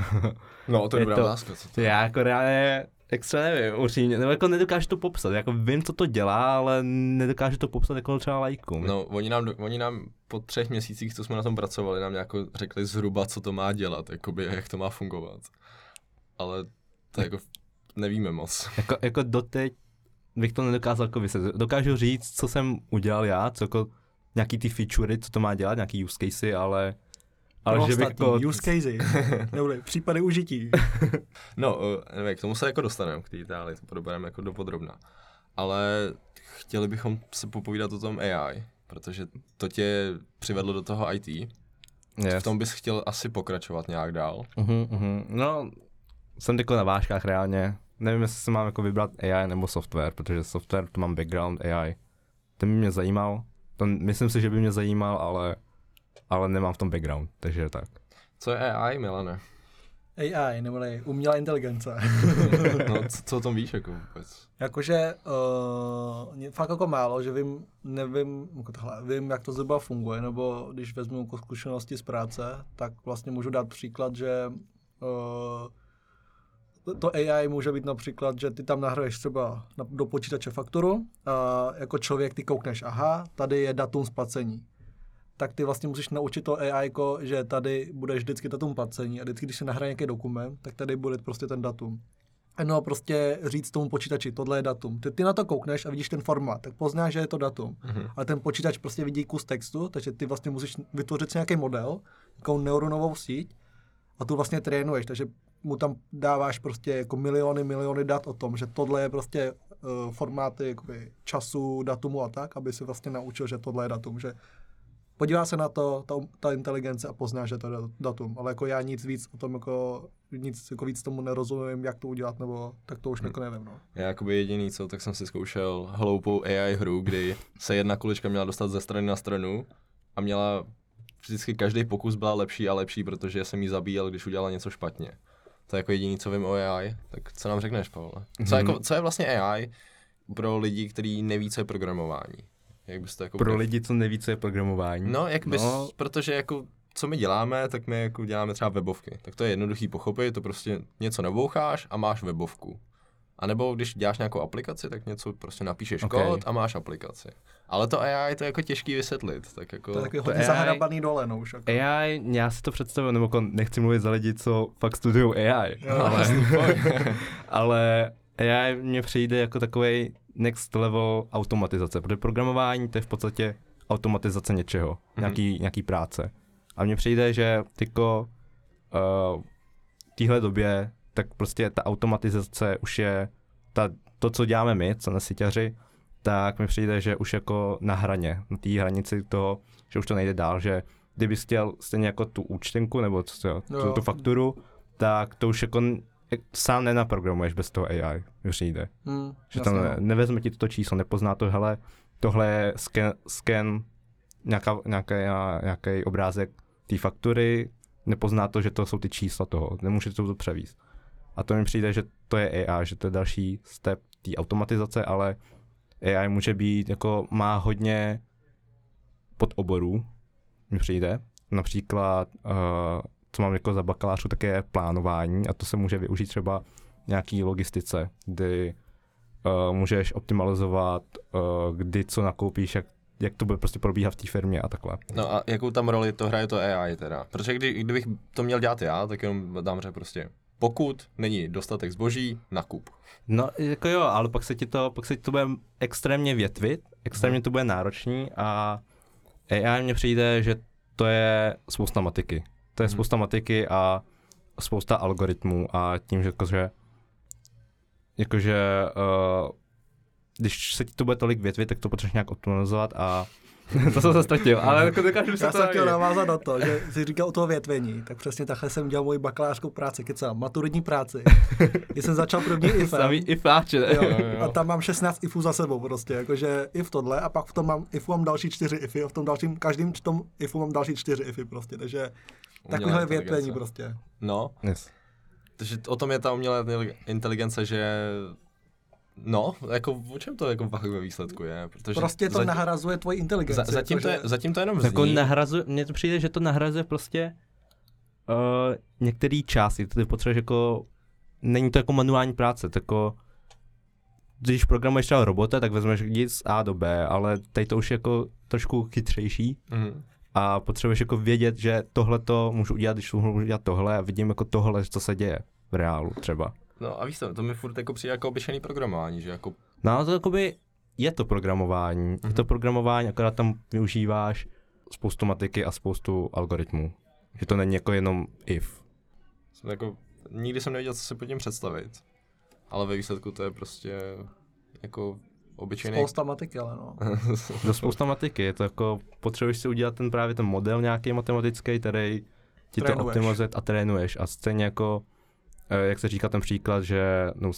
No, to je
Je
dobrá
to-
otázka. Co to?
Já jako reálně extra nevím, upřímně, nebo jako nedokážu to popsat, jako vím, co to dělá, ale nedokážu to popsat jako třeba lajku.
No, oni nám, oni nám po třech měsících, co jsme na tom pracovali, nám nějak řekli zhruba, co to má dělat, jakoby, jak to má fungovat. Ale to jako nevíme moc. [laughs]
Jako, jako doteď bych to nedokázal jako vysvětlit. Dokážu říct, co jsem udělal já, co jako nějaký ty featurey, co to má dělat, nějaký use casey, ale, ale že bych jako...
use casey, [laughs] nebo případy užití. [laughs]
No, uh, nevím, k tomu se jako dostaneme, k té Itálii, to probereme jako dopodrobna. Ale chtěli bychom se popovídat o tom AI, protože to tě přivedlo do toho IT.
Yes.
V tom bys chtěl asi pokračovat nějak dál.
Uh-huh, uh-huh. No, jsem teď na vážkách reálně. Nevím, jestli si mám jako vybrat AI nebo software, protože software, to mám background AI. Ten by mě zajímal. To, myslím si, že by mě zajímal, ale, ale nemám v tom background, takže tak.
Co je AI, Milane?
AI, nebo umělá inteligence. [laughs]
No, co, co o tom víš jako vůbec?
Jakože uh, fakt jako málo, že vím, nevím, jako tohle, vím, jak to zhruba funguje, nebo když vezmu jako zkušenosti z práce, tak vlastně můžu dát příklad, že uh, to AI může být například, že ty tam nahraješ třeba na, do počítače fakturu a jako člověk ty koukneš, aha, tady je datum splacení. Tak ty vlastně musíš naučit to AI, že tady bude vždycky datum placení a vždycky, když se nahraje nějaký dokument, tak tady bude prostě ten datum no prostě říct tomu počítači, tohle je datum. Ty, ty na to koukneš a vidíš ten formát, tak poznáš, že je to datum.
Mhm.
Ale ten počítač prostě vidí kus textu, takže ty vlastně musíš vytvořit si nějaký model, nějakou neuronovou síť a tu vlastně trénuješ, takže mu tam dáváš prostě jako miliony, miliony dat o tom, že tohle je prostě uh, formáty jakoby, času, datumu a tak, aby se vlastně naučil, že tohle je datum, že podívá se na to, ta, ta inteligence a pozná, že to je datum, ale jako já nic víc o tom jako, nic jako víc tomu nerozumím, jak to udělat, nebo tak to už jako nevím, no.
Já jakoby jediný co, tak jsem si zkoušel hloupou AI hru, kdy se jedna kulička měla dostat ze strany na stranu a měla vždycky každý pokus byla lepší a lepší, protože jsem jí zabíjel, když udělala něco špatně. To je jako jediný, co vím o AI. Tak co nám řekneš, Pavle? Co,
Mhm.
jako, co je vlastně AI pro lidi, kteří neví, co je programování? Jak bys to jako
Pro lidi, co neví, co je programování.
No, jak bys, no. Protože jako co my děláme, tak my jako děláme třeba webovky. Tak to je jednoduchý pochopit, to prostě něco naboucháš a máš webovku. A nebo když děláš nějakou aplikaci, tak něco prostě napíšeš
Okay.
kód a máš aplikaci. Ale to AI to je jako těžký vysvětlit, tak jako...
To je taky
to
hodně
AI
zahrabaný dole, no už. Jako.
AI, já si to představuji, nebo jako nechci mluvit za lidi, co fakt studují AI,
Jo,
ale, [laughs] ale AI mně přijde jako takový next level automatizace, protože programování to je v podstatě automatizace něčeho,
Mhm.
mm-hmm. nějaký, nějaký práce. A mně přijde, že tyko uh, v téhle době, tak prostě ta automatizace už je, ta, to, co děláme my, co na síťaři, tak mi přijde, že už jako na hraně, na té hranici toho, že už to nejde dál, že kdybys chtěl stejně jako tu účtenku nebo co,
Jo.
tu, tu fakturu, tak to už jako sám nenaprogramuješ bez toho AI, mi přijde.
Hmm,
Že tam
no.
ne, nevezme ti to číslo, nepozná to, hele, tohle je scan, scan nějaká, nějaký, nějaký obrázek té faktury, nepozná to, že to jsou ty čísla toho, nemůže to převíst. A to mi přijde, že to je AI, že to je další step té automatizace, ale AI může být, jako má hodně podoborů, mi přijde. Například, uh, co mám jako za bakalářu, tak je plánování a to se může využít třeba nějaký logistice, kdy uh, můžeš optimalizovat, uh, kdy co nakoupíš, jak, jak to bude prostě probíhat v té firmě a takhle.
No a jakou tam roli to hraje to AI teda? Protože kdy, kdybych to měl dělat já, tak jenom dám že prostě pokud není dostatek zboží, nakup.
No, jako jo, ale pak se ti to, pak se ti to bude extrémně větvit, extrémně to bude náročný a AI mně přijde, že to je spousta matiky. To je
Mhm.
spousta matiky a spousta algoritmů a tím, že jakože, jakože uh, když se ti to bude tolik větvit, tak to potřebuješ nějak optimalizovat a [laughs] to jsem se ztratil, ale jako dokážu si
Já
to
jsem chtěl navázat na to, že jsi říkal o toho větvení, tak přesně takhle jsem dělal moji bakalářskou práci, kecám, maturitní práci. Když jsem začal první [laughs] IFem,
Samý i fáče, ne?
jo,
Jo, jo.
a tam mám 16 ifů za sebou prostě, jakože if tohle a pak v tom mám ifu mám další čtyři ify a v tom dalším, každým v tom ifu mám další čtyři ify prostě, takže
inteligence.
větvení prostě.
No,
Yes.
takže o tom je ta umělá inteli- inteligence, že No, jako o čem to jako fakt ve výsledku je? Protože
Prostě to
zatím,
nahrazuje tvoji inteligenci.
za, zatím, to je, zatím to jenom
Jako
zní.
nahrazuje, mně to přijde, že to nahrazuje prostě uh, některé části, ty potřebuješ jako, není to jako manuální práce, to jako, když programuješ třeba robota, tak vezmeš z A do B, ale tady to už je jako trošku chytřejší
Mhm.
A potřebuješ jako vědět, že tohle to můžu udělat, když můžu udělat tohle a vidím jako tohle, co se děje v reálu třeba.
No a víš co, to mi furt jako přijde jako obyčejný programování, že jako
No to jakoby je to programování, je to programování, akorát tam využíváš spoustu matiky a spoustu algoritmů. Že to není jako jenom if.
Jsem jako, nikdy jsem nevěděl, co si pod tím představit. Ale ve výsledku to je prostě jako obyčejný...
Spousta matiky, ale no. [laughs]
To je spousta matiky, je to jako, potřebuješ si udělat ten právě ten model nějaký matematický, který ti to
Trénuješ.
optimalizuje a trénuješ. A stejně jako, eh, jak se říká ten příklad, že, no,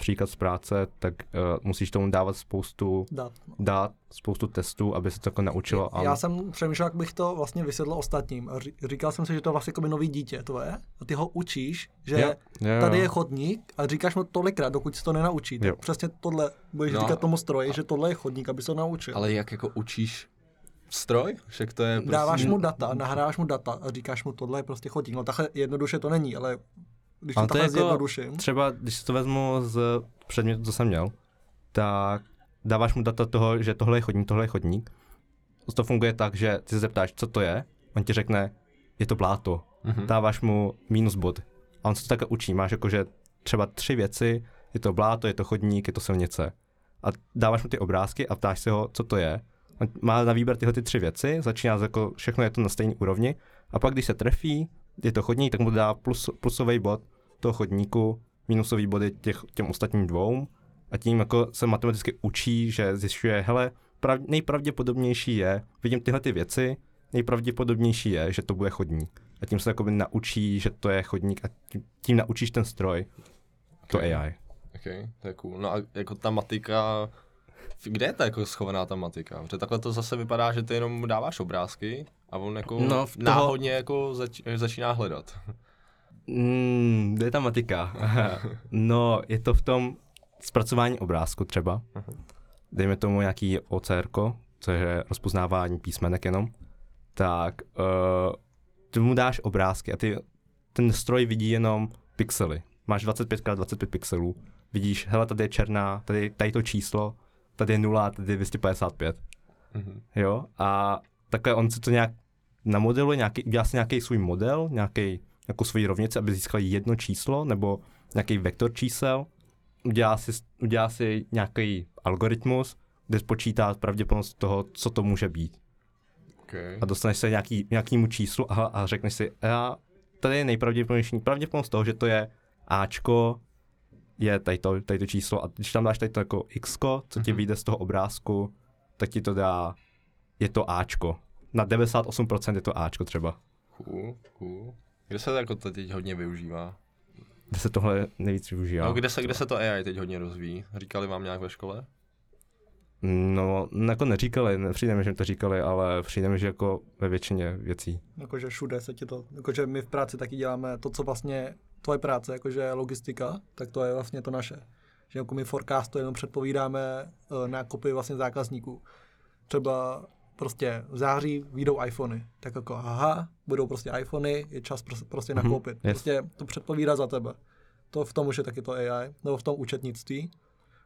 příklad z práce, tak uh, musíš tomu dávat spoustu
Dat. no.
dát, spoustu testů, aby se to jako naučilo. A
Já jsem přemýšlel, jak bych to vlastně vysvětlil ostatním. A ří- říkal jsem si, že to je vlastně jako by nový dítě, to je. A ty ho učíš, že
Jo, jo,
tady
jo.
je chodník a říkáš mu tolikrát, dokud se to nenaučí. Tak
Jo.
přesně tohle budeš
No.
říkat tomu stroji, že tohle je chodník, aby se to naučil.
Ale jak jako učíš stroj? Však to je prostě...
Dáváš mu data, nahráváš mu data a říkáš mu, tohle je prostě chodník. No takhle jednoduše to není, ale když to
to jako- Třeba, když si to vezmu z předmětu, co jsem měl, tak dáváš mu data toho, že tohle je chodník, tohle je chodník. To funguje tak, že ty se zeptáš, co to je, on ti řekne, je to bláto.
Mhm.
Dáváš mu minus bod. A on se to takhle učí. Máš jakože třeba tři věci, je to bláto, je to chodník, je to silnice. A dáváš mu ty obrázky a ptáš se ho, co to je. On má na výběr tyhle ty tři věci, začíná jako, všechno je to na stejné úrovni. A pak, když se trefí, je to chodník, tak mu dá plus, plusový bod toho chodníku, minusový body těch, těm ostatním dvou. A tím jako se matematicky učí, že zjišťuje, hele, prav, nejpravděpodobnější je, vidím tyhle ty věci, nejpravděpodobnější je, že to bude chodník. A tím se jakoby naučí, že to je chodník a tím, tím naučíš ten stroj, to
Ok.
AI.
Okay, to je cool. No a jako ta matika, kde je ta jako schovaná ta matika? Protože takhle to zase vypadá, že ty jenom dáváš obrázky a on jako
No, toho-
náhodně jako zač- začíná hledat.
Mm, kde je ta matika? [laughs] no, je to v tom zpracování obrázku třeba. Dejme tomu nějaký OCR, což je rozpoznávání písmenek jenom. Tak uh, ty mu dáš obrázky a ty, ten stroj vidí jenom pixely. Máš 25x25 pixelů. Vidíš, hele, tady je černá, tady, tady to číslo, tady je 0, tady je 255.
Mhm.
Jo, a takhle on si to nějak namodeluje, nějaký, udělá si nějaký svůj model, nějaký, jako svoji rovnici, aby získal jedno číslo, nebo nějaký vektor čísel, udělá si, udělá si nějaký algoritmus, kde spočítá pravděpodobnost toho, co to může být.
Okay.
A dostaneš se nějaký, nějakému číslu a, a řekneš si, a tady je nejpravděpodobnější pravděpodobnost toho, že to je Ačko, je tady to, tady to číslo a když tam dáš tady to jako X, co ti
Mhm.
vyjde z toho obrázku, tak ti to dá, je to Ačko. Na 98% je to Ačko třeba.
Cool, cool. Kde se to jako to teď hodně využívá?
Kde se tohle nejvíc využívá.
No, kde se, kde se to AI teď hodně rozvíjí? Říkali vám nějak ve škole?
No, jako neříkali, nepřijde mi, že mi to říkali, ale přijde mi, že jako ve většině věcí.
Jakože všude se ti to, jakože my v práci taky děláme to, co vlastně tvoje práce, jakože logistika, tak to je vlastně to naše. Že jako my forecastu jenom předpovídáme uh, nákupy vlastně zákazníků. Třeba prostě v září vyjdou iPhony. Tak jako aha, budou prostě iPhony, je čas prostě,
Mhm,
nakoupit.
yes.
Prostě to předpovídá za tebe. To v tom už je taky to AI, nebo v tom účetnictví,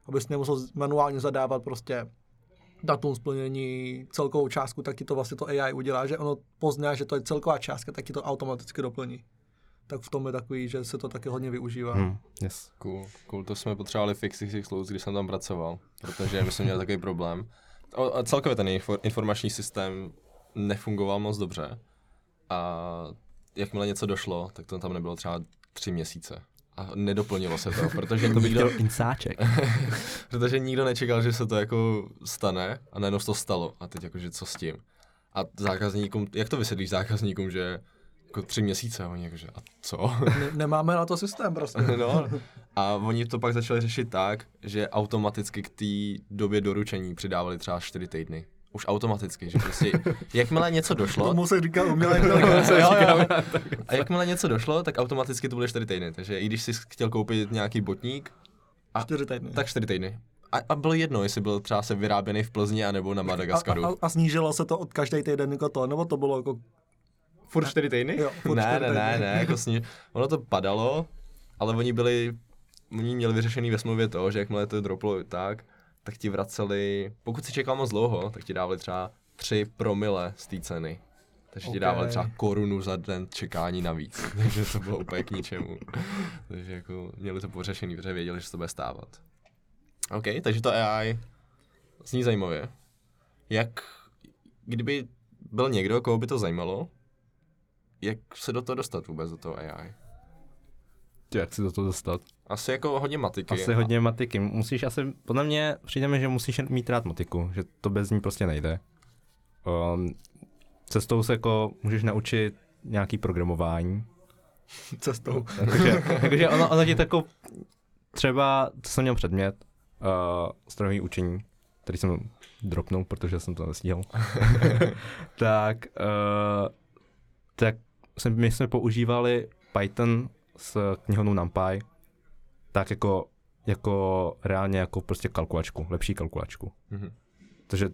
abys nemusel manuálně zadávat prostě datum splnění, celkovou částku, tak ti to vlastně to AI udělá, že ono pozná, že to je celková částka, tak ti to automaticky doplní. Tak v tom je takový, že se to taky hodně využívá.
Hm, yes.
Cool, cool, to jsme potřebovali fix těch close, když jsem tam pracoval, protože my jsme měli takový problém. O, a celkově ten infor, informační systém nefungoval moc dobře a jakmile něco došlo, tak to tam nebylo třeba tři měsíce. A nedoplnilo se to, [laughs] protože
To bych
nikdo,
insáček. [laughs]
protože nikdo nečekal, že se to jako stane a najednou se to stalo. A teď jakože co s tím? A zákazníkům, jak to vysvětlíš zákazníkům, že jako tři měsíce a oni jakože a co?
Ne- nemáme na to systém prostě. [laughs]
no. A oni to pak začali řešit tak, že automaticky k té době doručení přidávali třeba 4 týdny. Už automaticky, že prostě jakmile něco došlo,
Tomu se říká
jo. a jakmile něco došlo, tak automaticky to bude 4 týdny. Takže i když jsi chtěl koupit nějaký botník, a,
Čtyři týdny.
tak 4 týdny. A, a bylo jedno, jestli byl třeba se vyráběný v Plzni anebo na
a,
Madagaskaru.
a, a, snížilo se to od každý týden jako to, nebo to bylo jako
Furt 4 týdny?
Jo, furt
ne,
čtyři
ne, ne,
týdny.
ne, jako sni... ono to padalo, ale oni byli, oni měli vyřešený ve smlouvě to, že jakmile to droplo tak, tak ti vraceli, pokud si čekal moc dlouho, tak ti dávali třeba 3 promile z té ceny. Takže ti
Ok.
dávali třeba korunu za den čekání navíc. [laughs] Takže to bylo úplně k ničemu. takže jako měli to pořešený, protože věděli, že se to bude stávat. OK, takže to AI zní zajímavě. Jak, kdyby byl někdo, koho by to zajímalo, jak se do toho dostat vůbec, do toho AI?
Ty, Jak si do toho dostat?
Asi jako hodně matiky.
Asi hodně matiky. Musíš asi, podle mě přijde mi, že musíš mít rád matiku, že to bez ní prostě nejde. Um, cestou se jako můžeš naučit nějaký programování. [laughs]
cestou.
Jakože, [laughs] jakože ono, ono ti tako, třeba, co jsem měl předmět, uh, strojový učení, který jsem dropnul, protože jsem to nestíhal, [laughs] tak, uh, tak my jsme používali Python s knihovnou NumPy, tak jako, jako reálně jako prostě kalkulačku, lepší kalkulačku.
Mhm.
Takže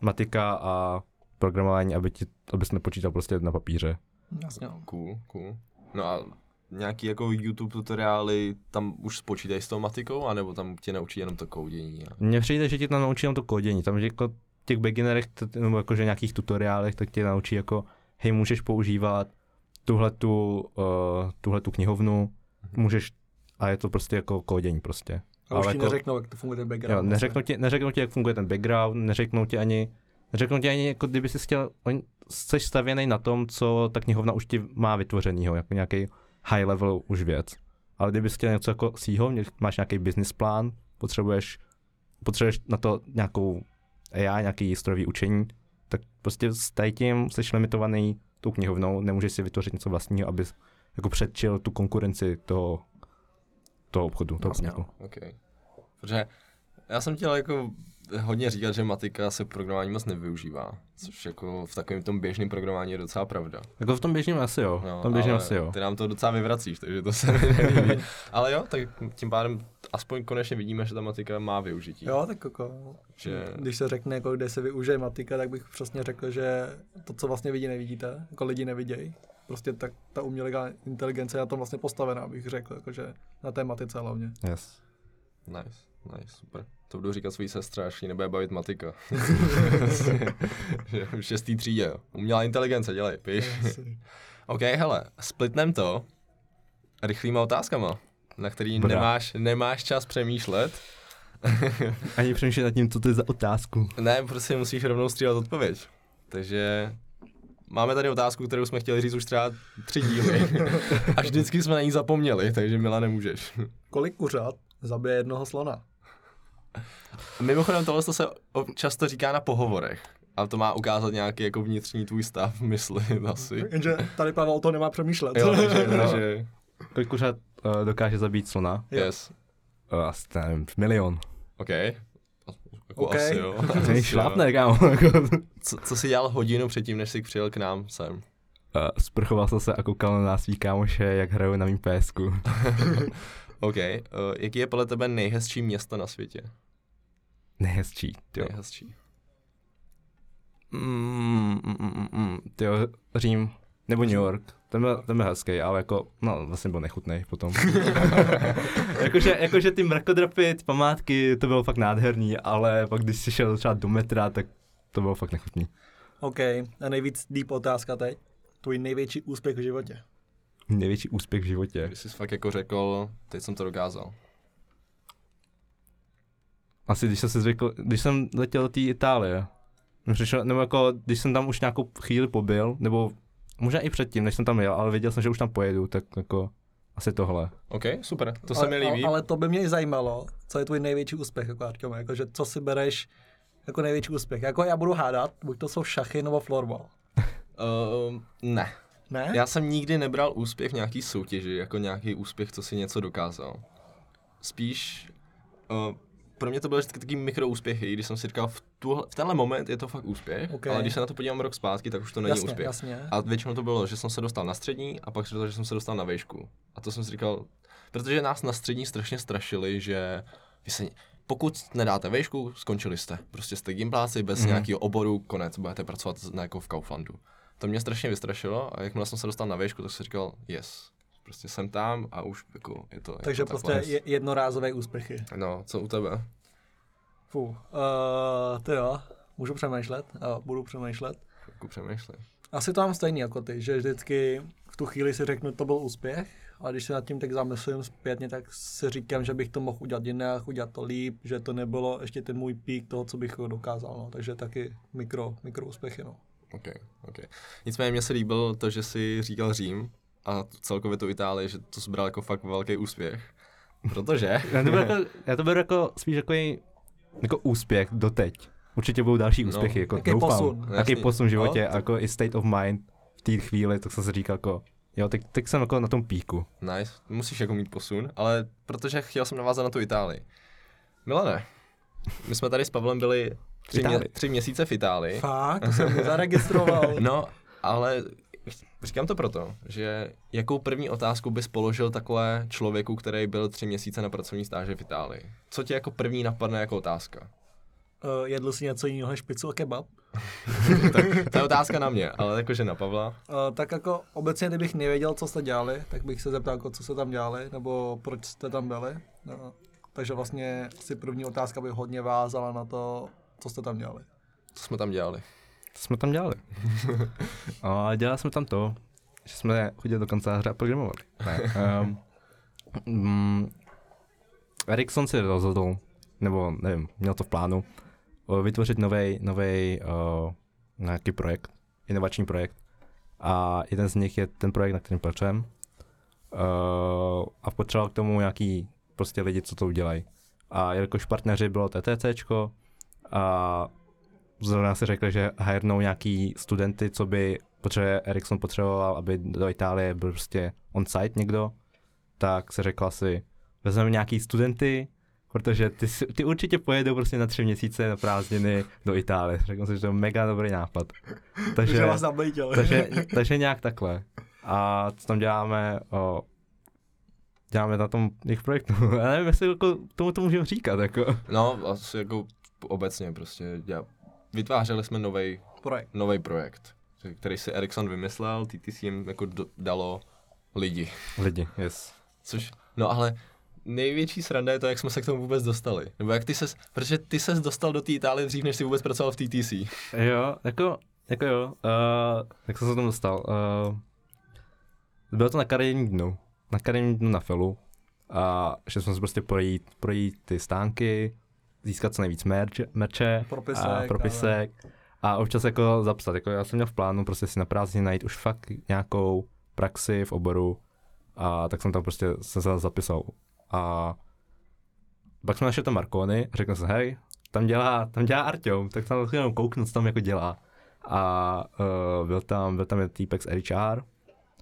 matika a programování, aby ti, abys nepočítal prostě na papíře.
Jasně. no.
Cool, cool. No a nějaký jako YouTube tutoriály tam už spočítají s tou matikou, anebo tam tě naučí jenom to koudění? A...
Mně přijde, že ti tam naučí jenom to kodění. Tam že jako těch beginnerech, nebo jakože nějakých tutoriálech, tak tě naučí jako, hej, můžeš používat tuhle tu, uh, tuhle tu knihovnu, můžeš, a je to prostě jako kodění prostě.
A už
Ale
ti
jako-
neřeknou, jak to funguje ten background.
Jo, neřeknou, ti, neřeknou ti, jak funguje ten background, neřeknou ti ani, neřeknou ti ani, jako kdyby si chtěl, oni, jsi stavěný na tom, co ta knihovna už ti má vytvořenýho, jako nějaký high level už věc. Ale kdyby jsi chtěl něco jako svýho, mě- máš nějaký business plán, potřebuješ, potřebuješ na to nějakou AI, nějaký strojový učení, tak prostě s tím jsi limitovaný tou knihovnou, nemůžeš si vytvořit něco vlastního, aby jako předčil tu konkurenci toho, toho obchodu, toho
Jasně,
podniku.
OK. Protože já jsem chtěl jako hodně říkat, že matika se v programování moc nevyužívá, což jako v takovém tom běžném programování je docela pravda.
Jako v tom běžném asi jo,
No,
v tom běžném asi jo.
Ty nám to docela vyvracíš, takže to se mi nelíbí. [laughs] ale jo, tak tím pádem aspoň konečně vidíme, že ta matika má využití.
Jo, tak jako,
Že-
když se řekne, jako, kde se využije matika, tak bych přesně řekl, že to, co vlastně vidí, nevidíte, jako lidi nevidějí. Prostě tak ta umělá inteligence je na tom vlastně postavená, bych řekl, jakože na té matice hlavně.
Yes.
Nice, nice, super. To budu říkat svojí sestře, až jí nebude bavit matika. [laughs] že v šestý třídě, jo. Umělá inteligence, dělej, piš. [laughs] OK, hele, splitnem to rychlýma otázkama, na který nemáš, nemáš čas přemýšlet. [laughs]
Ani přemýšlet nad tím, co to je za otázku.
ne, prostě musíš rovnou střílet odpověď. Takže máme tady otázku, kterou jsme chtěli říct už třeba tři díly. A vždycky jsme na ní zapomněli, takže Mila nemůžeš.
Kolik kuřat zabije jednoho slona?
Mimochodem tohle se často říká na pohovorech. A to má ukázat nějaký jako vnitřní tvůj stav [laughs] mysli asi.
Jenže tady Pavel o to nemá přemýšlet.
Jo, takže,
No. [laughs]
takže
Kolik kuřat uh, dokáže zabít slona?
Yes.
Uh, asi nevím, milion.
OK. Jako
OK.
asi jo. [laughs]
To
Asi
šlápne, kámo. jako.
Co, co jsi dělal hodinu předtím, než jsi přijel k nám sem?
Uh, Sprchoval jsem se a koukal na svý kámoše, jak hrajou na mým PSku.
OK. Uh, jaký je podle tebe nejhezčí město na světě?
Nejhezčí, jo.
Nejhezčí.
Mm, mm, mm, mm, mm, tyjo, Řím nebo New York. Ten byl, ten byl hezký, ale jako, no vlastně byl nechutný potom. [laughs] jakože, jakože ty mrakodrapy, ty památky, to bylo fakt nádherný, ale pak když si šel třeba do metra, tak to bylo fakt nechutný.
OK, a nejvíc deep otázka teď. Tvůj největší úspěch v životě.
Největší úspěch v životě.
Když jsi fakt jako řekl, teď jsem to dokázal.
Asi když jsem si zvykl, když jsem letěl do té Itálie, mi přišlo, nebo jako, když jsem tam už nějakou chvíli pobyl, nebo možná i předtím, než jsem tam jel, ale věděl jsem, že už tam pojedu, tak jako asi tohle.
OK, super, to se
ale,
mi líbí.
Ale, ale to by mě i zajímalo, co je tvůj největší úspěch, jako Artyom, jako, že co si bereš jako největší úspěch. Jako já budu hádat, buď to jsou šachy nebo florbal.
Uh, ne.
Ne?
Já jsem nikdy nebral úspěch v nějaký soutěži, jako nějaký úspěch, co si něco dokázal. Spíš, uh, pro mě to byly vždycky taky mikroúspěchy, když jsem si říkal, v, tuhle, v tenhle moment je to fakt úspěch,
Ok.
ale když se na to podívám rok zpátky, tak už to není
jasně,
úspěch.
jasně.
A většinou to bylo, že jsem se dostal na střední a pak to, že jsem se dostal na výšku. A to jsem si říkal, protože nás na střední strašně strašili, že vy se, pokud nedáte výšku, skončili jste. Prostě jste gimpláci bez mm. nějakého oboru, konec, budete pracovat na, jako v Kauflandu. To mě strašně vystrašilo a jakmile jsem se dostal na výšku, tak jsem si říkal, yes, prostě jsem tam a už jako je to
Takže
jako
prostě
takhle.
je, jednorázové úspěchy.
No, co u tebe?
Fú, uh, ty jo, můžu přemýšlet, uh, budu přemýšlet.
Jako přemýšlej.
Asi to mám stejný jako ty, že vždycky v tu chvíli si řeknu, to byl úspěch, a když se nad tím tak zamyslím zpětně, tak si říkám, že bych to mohl udělat jinak, udělat to líp, že to nebylo ještě ten můj pík toho, co bych dokázal, no. takže taky mikro, mikro úspěchy, no.
OK, OK. Nicméně mně se líbil to, že jsi říkal Řím a celkově tu Itálii, že to jsi bral jako fakt velký úspěch. Protože... [laughs]
Já to beru jako, já to beru jako spíš jako, jako úspěch doteď. Určitě budou další
No.
úspěchy, jako
Jaký
doufám.
posun.
Jaký
Jasný.
posun v životě,
No, to-
jako i state of mind v té chvíli, tak jsem si říkal jako, jo, teď, teď jsem jako na tom píku.
Nice, musíš jako mít posun, ale protože chtěl jsem navázat na tu Itálii. Milane, my jsme tady s Pavlem byli tři, mě, tři měsíce v Itálii.
Fakt, to jsem zaregistroval. [laughs]
No, ale říkám to proto, že jakou první otázku bys položil takhle člověku, který byl tři měsíce na pracovní stáži v Itálii? Co tě jako první napadne jako otázka?
Uh, jedl si něco jiného než pizzu a kebab? [laughs]
tak, to je otázka na mě, ale jakože na Pavla.
Uh, tak jako obecně, kdybych nevěděl, co jste dělali, tak bych se zeptal, jako, co jste tam dělali, nebo proč jste tam byli. No, takže vlastně si první otázka by hodně vázala na to, co jste tam dělali.
Co jsme tam dělali?
Co jsme tam dělali? [laughs] a dělali jsme tam to, že jsme chodili do kanceláře a programovali. Ne. Um, [laughs] mm, Ericsson si rozhodl, nebo nevím, měl to v plánu, o, vytvořit nový nový nějaký projekt, inovační projekt. A jeden z nich je ten projekt, na kterým pracujeme. Uh, a potřeboval k tomu nějaký prostě lidi, co to udělají. A jelikož partneři bylo TTCčko a zrovna si řekli, že hirnou nějaký studenty, co by potřebuje, Ericsson potřeboval, aby do Itálie byl prostě on-site někdo, tak se řekla si, vezmeme nějaký studenty, protože ty, ty určitě pojedou prostě na tři měsíce na prázdniny do Itálie. Řekl si, že to je mega dobrý nápad. [laughs] Takže,
že vás
takže, [laughs] takže nějak takhle. A co tam děláme, o, děláme na tom jejich projektu. [laughs] Já nevím, jestli jako tomu to můžeme říkat. Jako.
No, asi jako obecně prostě. Já, vytvářeli jsme nový
Projekt.
nový projekt, který si Ericsson vymyslel, TTC jim jako do, dalo lidi.
Lidi, yes.
Což, no ale největší sranda je to, jak jsme se k tomu vůbec dostali. Nebo jak ty ses, protože ty ses dostal do té Itálie dřív, než jsi vůbec pracoval v TTC.
Jo, jako, jako jo, uh, jak jsem se tam dostal. Uh, bylo to na kariérním dnu, na kariérním dnu na Felu. A šli jsme se prostě projít, projít ty stánky, získat co nejvíc merch, merče,
Propisek,
a propisek. A občas jako zapsat, jako já jsem měl v plánu prostě si na prázdniny najít už fakt nějakou praxi v oboru a tak jsem tam prostě se za- zapisal. A pak jsme našli tam Marconi, řekl jsem, hej, tam dělá, tam dělá Artyom, tak tam jenom kouknu, co tam jako dělá. A uh, byl tam, byl tam jeden týpek z HR,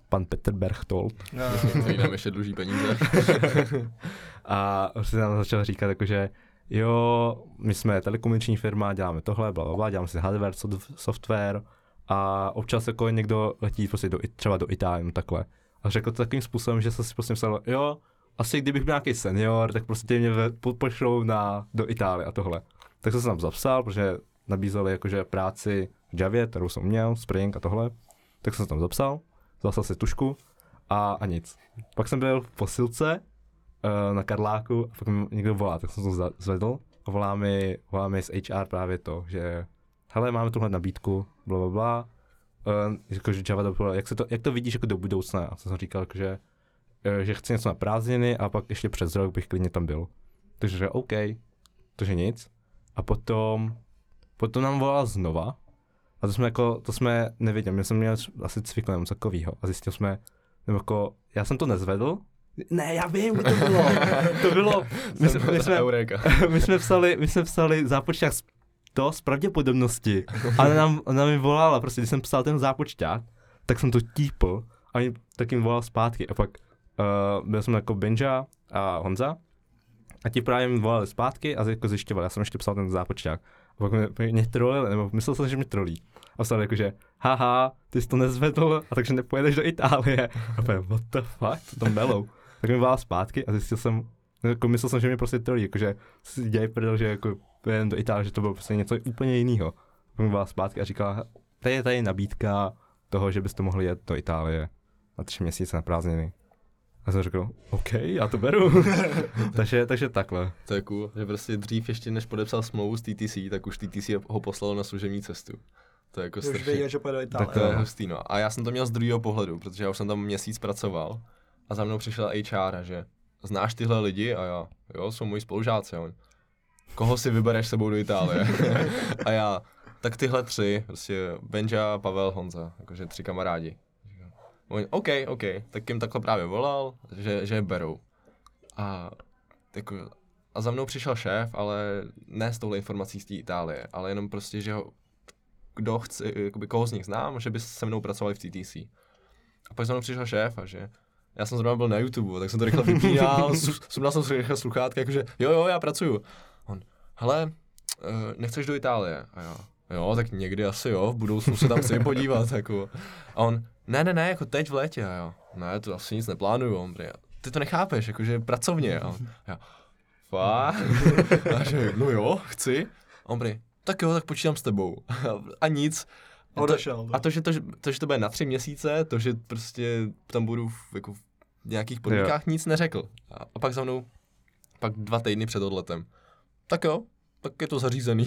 pan Petr Berchtold.
No,
nám ještě dluží peníze. [laughs]
a prostě nám začal říkat, jakože jo, my jsme telekomunikační firma, děláme tohle, bla, bla, bla, děláme si hardware, soft- software a občas jako někdo letí prostě do, třeba do Itálie, no takhle. A řekl to takovým způsobem, že jsem si prostě myslel, jo, asi kdybych byl nějaký senior, tak prostě mě pošlou na, do Itálie a tohle. Tak jsem se tam zapsal, protože nabízeli jakože práci v Javě, kterou jsem měl, Spring a tohle. Tak jsem se tam zapsal, zapsal si tušku a, a nic. Pak jsem byl v posilce uh, na Karláku a pak mi někdo volá, tak jsem to zvedl a volá mi, volá mi z HR právě to, že hele, máme tuhle nabídku, bla, bla, bla. Uh, jakože Java developer, jak, se to, jak to vidíš jako do budoucna? A jsem říkal, jakože, eh, že chci něco na prázdniny a pak ještě přes rok bych klidně tam byl. Takže že OK, takže nic. A potom, potom nám volal znova a to jsme jako, to jsme nevěděli, my jsme měli asi cvikl nebo takovýho a zjistil jsme, nebo jako, já jsem to nezvedl, ne, já vím, kdo to bylo. to bylo, my, jsme, my, jsme, [laughs] my jsme psali, my jsme psali zápočták to z pravděpodobnosti. A ona, nám, ona mi volala, prostě když jsem psal ten zápočták, tak jsem to típl a mi tak jim volal zpátky. A pak uh, byl jsem jako Benja a Honza a ti právě mi volali zpátky a jako zjišťovali, já jsem ještě psal ten zápočták. A pak mě, mě trolili, nebo myslel jsem, že mě trolí. A psal jako, že haha, ty jsi to nezvedl, a takže nepojedeš do Itálie. A pak, what the fuck, co tam melou. Tak mi volal zpátky a zjistil jsem, jako myslel jsem, že mě prostě trolí, jakože si dělají prdel, že jako jen do Itálie, že to bylo prostě něco úplně jiného. Pak mi volala zpátky a říkala, tady je tady nabídka toho, že byste mohli jet do Itálie na tři měsíce na prázdniny. A jsem řekl, OK, já to beru. [laughs] [laughs] takže, takže takhle.
To je cool, že prostě dřív ještě než podepsal smlouvu s TTC, tak už TTC ho poslalo na služební cestu. To je jako
Už
strašně...
věděl, že pojede do Itálie.
Tak
To je hustý, no. A já jsem to měl z druhého pohledu, protože já už jsem tam měsíc pracoval a za mnou přišel HR, že znáš tyhle lidi a já, jo, jsou moji spolužáci. On, koho si vybereš sebou do Itálie? [laughs] a já, tak tyhle tři, prostě Benja, Pavel, Honza, jakože tři kamarádi. On, OK, OK, tak jim takhle právě volal, že, že je berou. A, jako, a za mnou přišel šéf, ale ne s touhle informací z té Itálie, ale jenom prostě, že ho kdo chce, jakoby koho z nich znám, že by se mnou pracovali v TTC. A pak za mnou přišel šéf a že já jsem zrovna byl na YouTube, tak jsem to rychle vypínal, [laughs] su- sundal jsem si rychle sluchátka, jakože jo, jo, já pracuju. On, hele, eh, nechceš do Itálie? A já, jo, tak někdy asi jo, v budoucnu se tam chci podívat, [laughs] jako. A on, ne, ne, ne, jako teď v létě, a já, ne, to asi nic neplánuju, on, ty to nechápeš, jakože pracovně, a on, já, fakt? [laughs] A že, no jo, chci. A on tak jo, tak počítám s tebou. A nic.
A odešel.
A to že to, že, to, že to bude na tři měsíce, to, že prostě tam budu v, jako v nějakých podmínkách, nic neřekl. A, a pak za mnou, pak dva týdny před odletem. Tak jo, tak je to zařízený.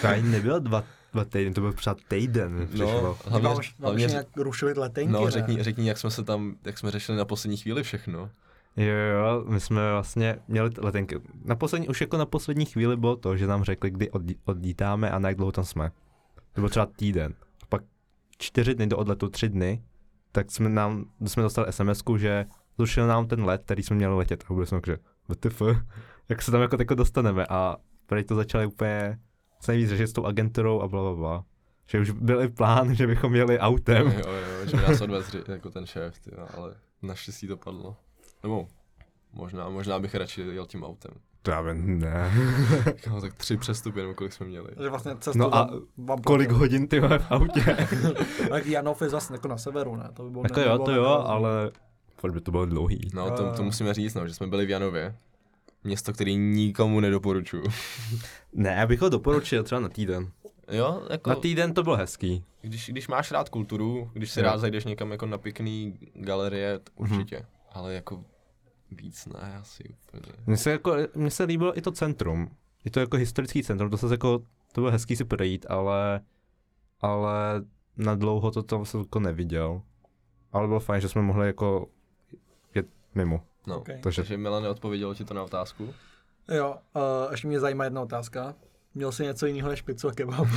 To ani nebylo dva, dva týdny, to byl třeba týden. Přišlo.
No,
Hlavně,
hlavně,
už,
hlavně,
už nějak rušili letenky,
no,
ne?
řekni, řekni, jak jsme se tam, jak jsme řešili na poslední chvíli všechno.
Jo, jo, my jsme vlastně měli letenky. Na poslední, už jako na poslední chvíli bylo to, že nám řekli, kdy odlí- odlítáme a na jak dlouho tam jsme. Byl třeba týden. A pak čtyři dny do odletu, tři dny, tak jsme nám, jsme dostali sms že zrušil nám ten let, který jsme měli letět. A byli jsme že WTF, [laughs] jak se tam jako tako dostaneme. A tady to začali úplně co nejvíc řešit s tou agenturou a bla, bla, bla. Že už byl i plán, že bychom jeli autem.
Jo, jo, že by nás odvez jako ten šéf, ty, ale naštěstí to padlo. Nebo možná, možná bych radši jel tím autem.
To já vím, ne. [laughs]
No, tak tři přestupy, nebo kolik jsme měli.
Že vlastně cestu
No a
vám,
Kolik hodin ty v autě? [laughs]
Tak Janov je zase jako na severu, ne? To by bylo
Jako
ne-
jo, to jo, ale fakt by to bylo dlouhý.
No, to, to
Eh.
musíme říct, no, že jsme byli v Janově. Město, který nikomu nedoporučuju. [laughs]
Ne, já bych ho doporučil třeba na týden.
Jo, jako,
Na týden to bylo hezký.
když, když máš rád kulturu, když si
Jo.
rád zajdeš někam jako na pěkný galerie, t- určitě. Ale jako víc ne, asi úplně.
Mně se, jako, mně se líbilo i to centrum. I to jako historický centrum, to se jako, to bylo hezký si projít, ale, ale na dlouho to tam jsem jako neviděl. Ale bylo fajn, že jsme mohli jako jet mimo.
No,
Ok.
okay.
Takže-
takže Milan neodpověděl ti to na otázku.
Jo, uh, ještě mě zajímá jedna otázka. Měl jsi něco jiného než pizzu a kebab?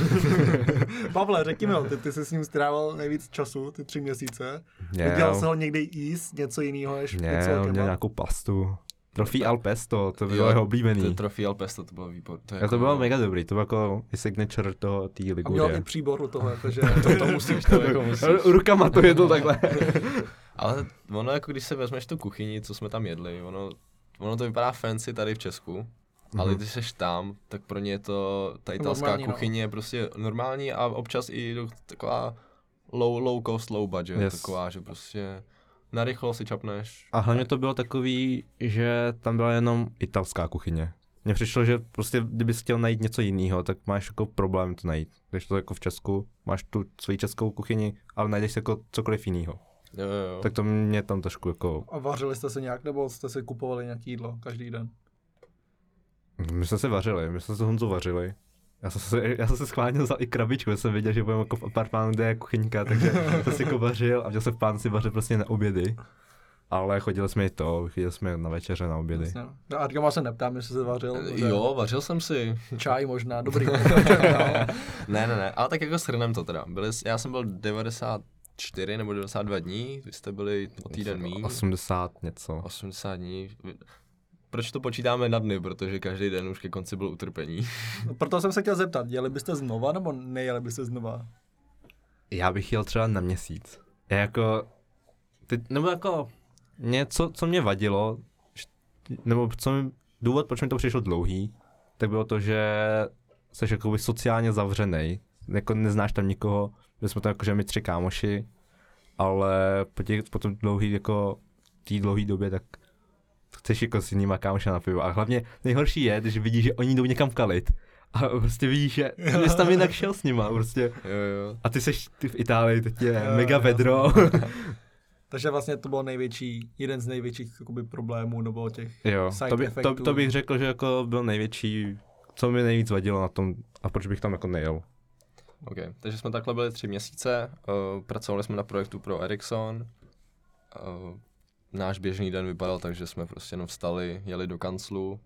[laughs] Pavle, řekni mi, ho, ty, ty jsi s ním strávil nejvíc času, ty tři měsíce. Viděl jsi ho někdy jíst něco jiného než pizzu
Měl,
a
měl
kebab?
nějakou pastu. Trofí al pesto, to bylo
Jo,
jeho
To
oblíbený.
Trofí al pesto, to bylo výborné. To, je
A to bylo mega dobrý, to bylo jako i signature toho té
A měl i
Ligurie.
příbor u toho, jakože... [laughs]
to, to musíš, to jako musíš.
Rukama to jedl takhle. [laughs]
Ale ono jako když se vezmeš tu kuchyni, co jsme tam jedli, ono, ono to vypadá fancy tady v Česku, ale
Mhm.
když seš tam, tak pro ně je to, ta italská
Normální, no.
kuchyně je prostě normální a občas i taková low, low cost, low budget,
Yes.
taková, že prostě narychlo si čapneš.
A hlavně to bylo takový, že tam byla jenom italská kuchyně. Mně přišlo, že prostě kdybys chtěl najít něco jiného, tak máš jako problém to najít. Když to jako v Česku, máš tu svoji českou kuchyni, ale najdeš si jako cokoliv jiného.
Jo, jo, jo.
Tak to mě tam trošku jako...
A vařili jste se nějak, nebo jste si kupovali nějaký jídlo každý den?
My jsme se vařili, my jsme se Honzu vařili. Já jsem se, já jsem se schválně vzal i krabičku, já jsem věděl, že budeme jako v apartmánu, kde je kuchyňka, takže [laughs] jsem si jako vařil a měl jsem v plánu si vařit prostě na obědy. Ale chodili jsme i to, chodili jsme na večeře, na obědy.
Jasně. No, Argama se neptám, jestli se vařil. protože
Jo, vařil jsem si.
Čaj možná, dobrý. [laughs]
Ne, ne, ne, ale tak jako shrnem to teda. Byli, já jsem byl 94 nebo 92 dní, vy jste byli o týden míň.
80 něco.
80 dní. Proč to počítáme na dny? Protože každý den už ke konci byl utrpení. [laughs]
Proto jsem se chtěl zeptat, jeli byste znova, nebo nejeli byste znova?
Já bych jel třeba na měsíc. Já jako, teď, nebo jako něco, co mě vadilo, nebo co mi, důvod, proč mi to přišlo dlouhý, tak bylo to, že jsi jakoby sociálně zavřený, jako neznáš tam nikoho, my jsme tam jakože my tři kámoši, ale po, těch, po tom dlouhý, jako té dlouhé době, tak chceš jako s jinýma kámoša na pivo. A hlavně nejhorší je, když vidíš, že oni jdou někam kalit. A prostě vidíš, že jsi tam jinak šel s nima, prostě.
Jo, jo.
A ty seš ty v Itálii, teď je
Jo,
mega
jo.
vedro. [laughs]
Takže vlastně to byl největší, jeden z největších jakoby, problémů, nebo těch
jo,
Side
to, by, to, to, bych řekl, že jako byl největší, co mi nejvíc vadilo na tom, a proč bych tam jako nejel.
OK, takže jsme takhle byli tři měsíce, uh, pracovali jsme na projektu pro Ericsson. Uh, náš běžný den vypadal tak, že jsme prostě jenom vstali, jeli do kanclu,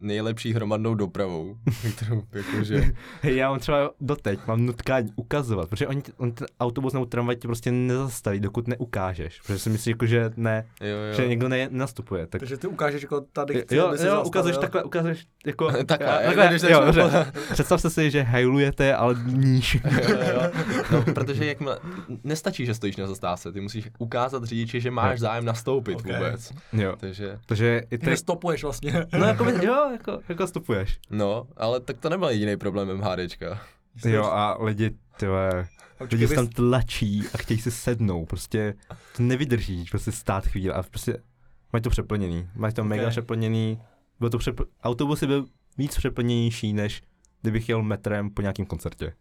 nejlepší hromadnou dopravou, [laughs] kterou jakože, [laughs]
Hej, já mám třeba doteď, mám nutkání ukazovat, protože oni, on ten autobus nebo tramvaj tě prostě nezastaví, dokud neukážeš, protože si myslí, jako, že ne,
jo, jo.
že někdo ne, nastupuje. Tak,
Takže ty ukážeš jako tady chci,
jo,
aby
jo,
zastavil.
ukazuješ takhle, ukazuješ jako... [laughs]
Takhle,
já-
jako
takhle
když
jo. Představte si, že hajlujete, ale níž.
jo, jo. No, protože jakmile, nestačí, že stojíš na zastávce, ty musíš ukázat řidiči, že máš
Jo.
zájem nastoupit
Ok.
vůbec.
jo,
Takže,
takže i
Ty
ty...
stopuješ vlastně.
No jako, by- jo, jako, jako stupuješ.
no, ale tak to nebyl jediný problém MHDčka.
Jo a lidi, tyhle, lidi se tam tlačí a chtějí si sednout, prostě to nevydrží, prostě stát chvíli a prostě mají to přeplněný, mají to mega
Ok.
přeplněný, byl to přepl... autobusy byl víc přeplněnější, než kdybych jel metrem po nějakém koncertě.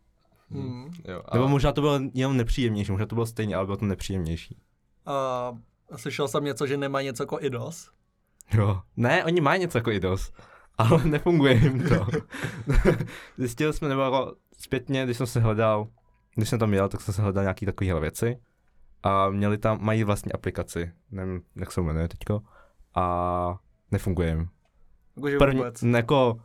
Hmm.
Jo, a,
Nebo možná to bylo jenom nepříjemnější, možná to bylo stejně, ale bylo to nepříjemnější.
A slyšel jsem něco, že nemá něco jako IDOS.
Jo. Ne, oni mají něco jako IDOS, ale [laughs] nefunguje jim to. [laughs] Zjistil jsme, nebo jako zpětně, když jsem se hledal, když jsem tam jel, tak jsem se hledal nějaký takovýhle věci a měli tam, mají vlastní aplikaci, nevím, jak se jmenuje teďko, a nefunguje jim.
Jakože
První,
vůbec.
jako,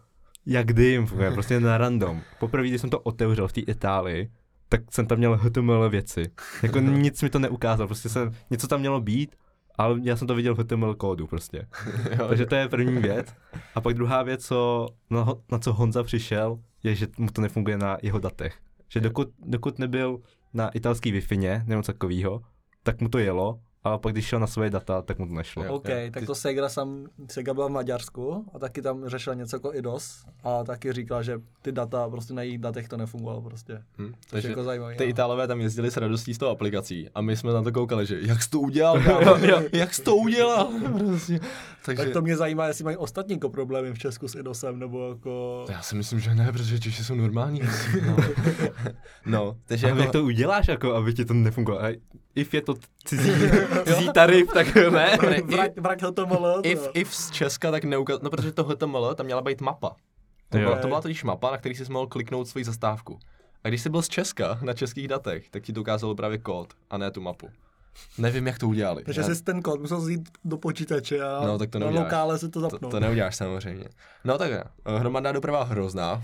jak kdy jim funguje, prostě na random. Poprvé, když jsem to otevřel v té Itálii, tak jsem tam měl HTML věci. Jako nic mi to neukázal, prostě jsem, něco tam mělo být, ale já jsem to viděl v HTML kódu prostě. [laughs]
jo,
Takže to je první věc. A pak druhá věc, co, na, na co Honza přišel, je, že mu to nefunguje na jeho datech. Že dokud, dokud nebyl na italský wi nebo takovýho, tak mu to jelo, ale pak když šel na svoje data, tak mu to nešlo.
Jo.
OK,
jo.
tak to Sega sam, Sega byla v Maďarsku a taky tam řešila něco jako IDOS a taky říkala, že ty data, prostě na jejich datech to nefungovalo prostě.
Hm,
Takže jako zajímavý.
ty
no.
Itálové tam jezdili s radostí s tou aplikací a my jsme na to koukali, že jak jsi to udělal, kámo? Jak jsi to udělal, [laughs] prostě. Takže,
Tak to mě zajímá, jestli mají ostatní jako problémy v Česku s IDOSem, nebo jako...
já si myslím, že ne, protože Češi jsou normální. no. [laughs] no, takže jako,
jak to uděláš, jako, aby ti to nefungovalo? A If je to cizí, [laughs] [laughs] cizí tarif, tak [laughs] ne.
Vrak, vrak HTML.
if, if z Česka, tak neukaz... No, protože to HTML, tam měla být mapa. To byla, to byla totiž mapa, na který jsi mohl kliknout svoji zastávku. A když jsi byl z Česka na českých datech, tak ti to ukázalo právě kód a ne tu mapu. Nevím, jak to udělali.
Takže
Já-
jsi ten kód musel vzít do počítače a
No, tak to
na lokále si to
to,
zapnout.
to neuděláš samozřejmě. No tak ne. hromadná doprava hrozná.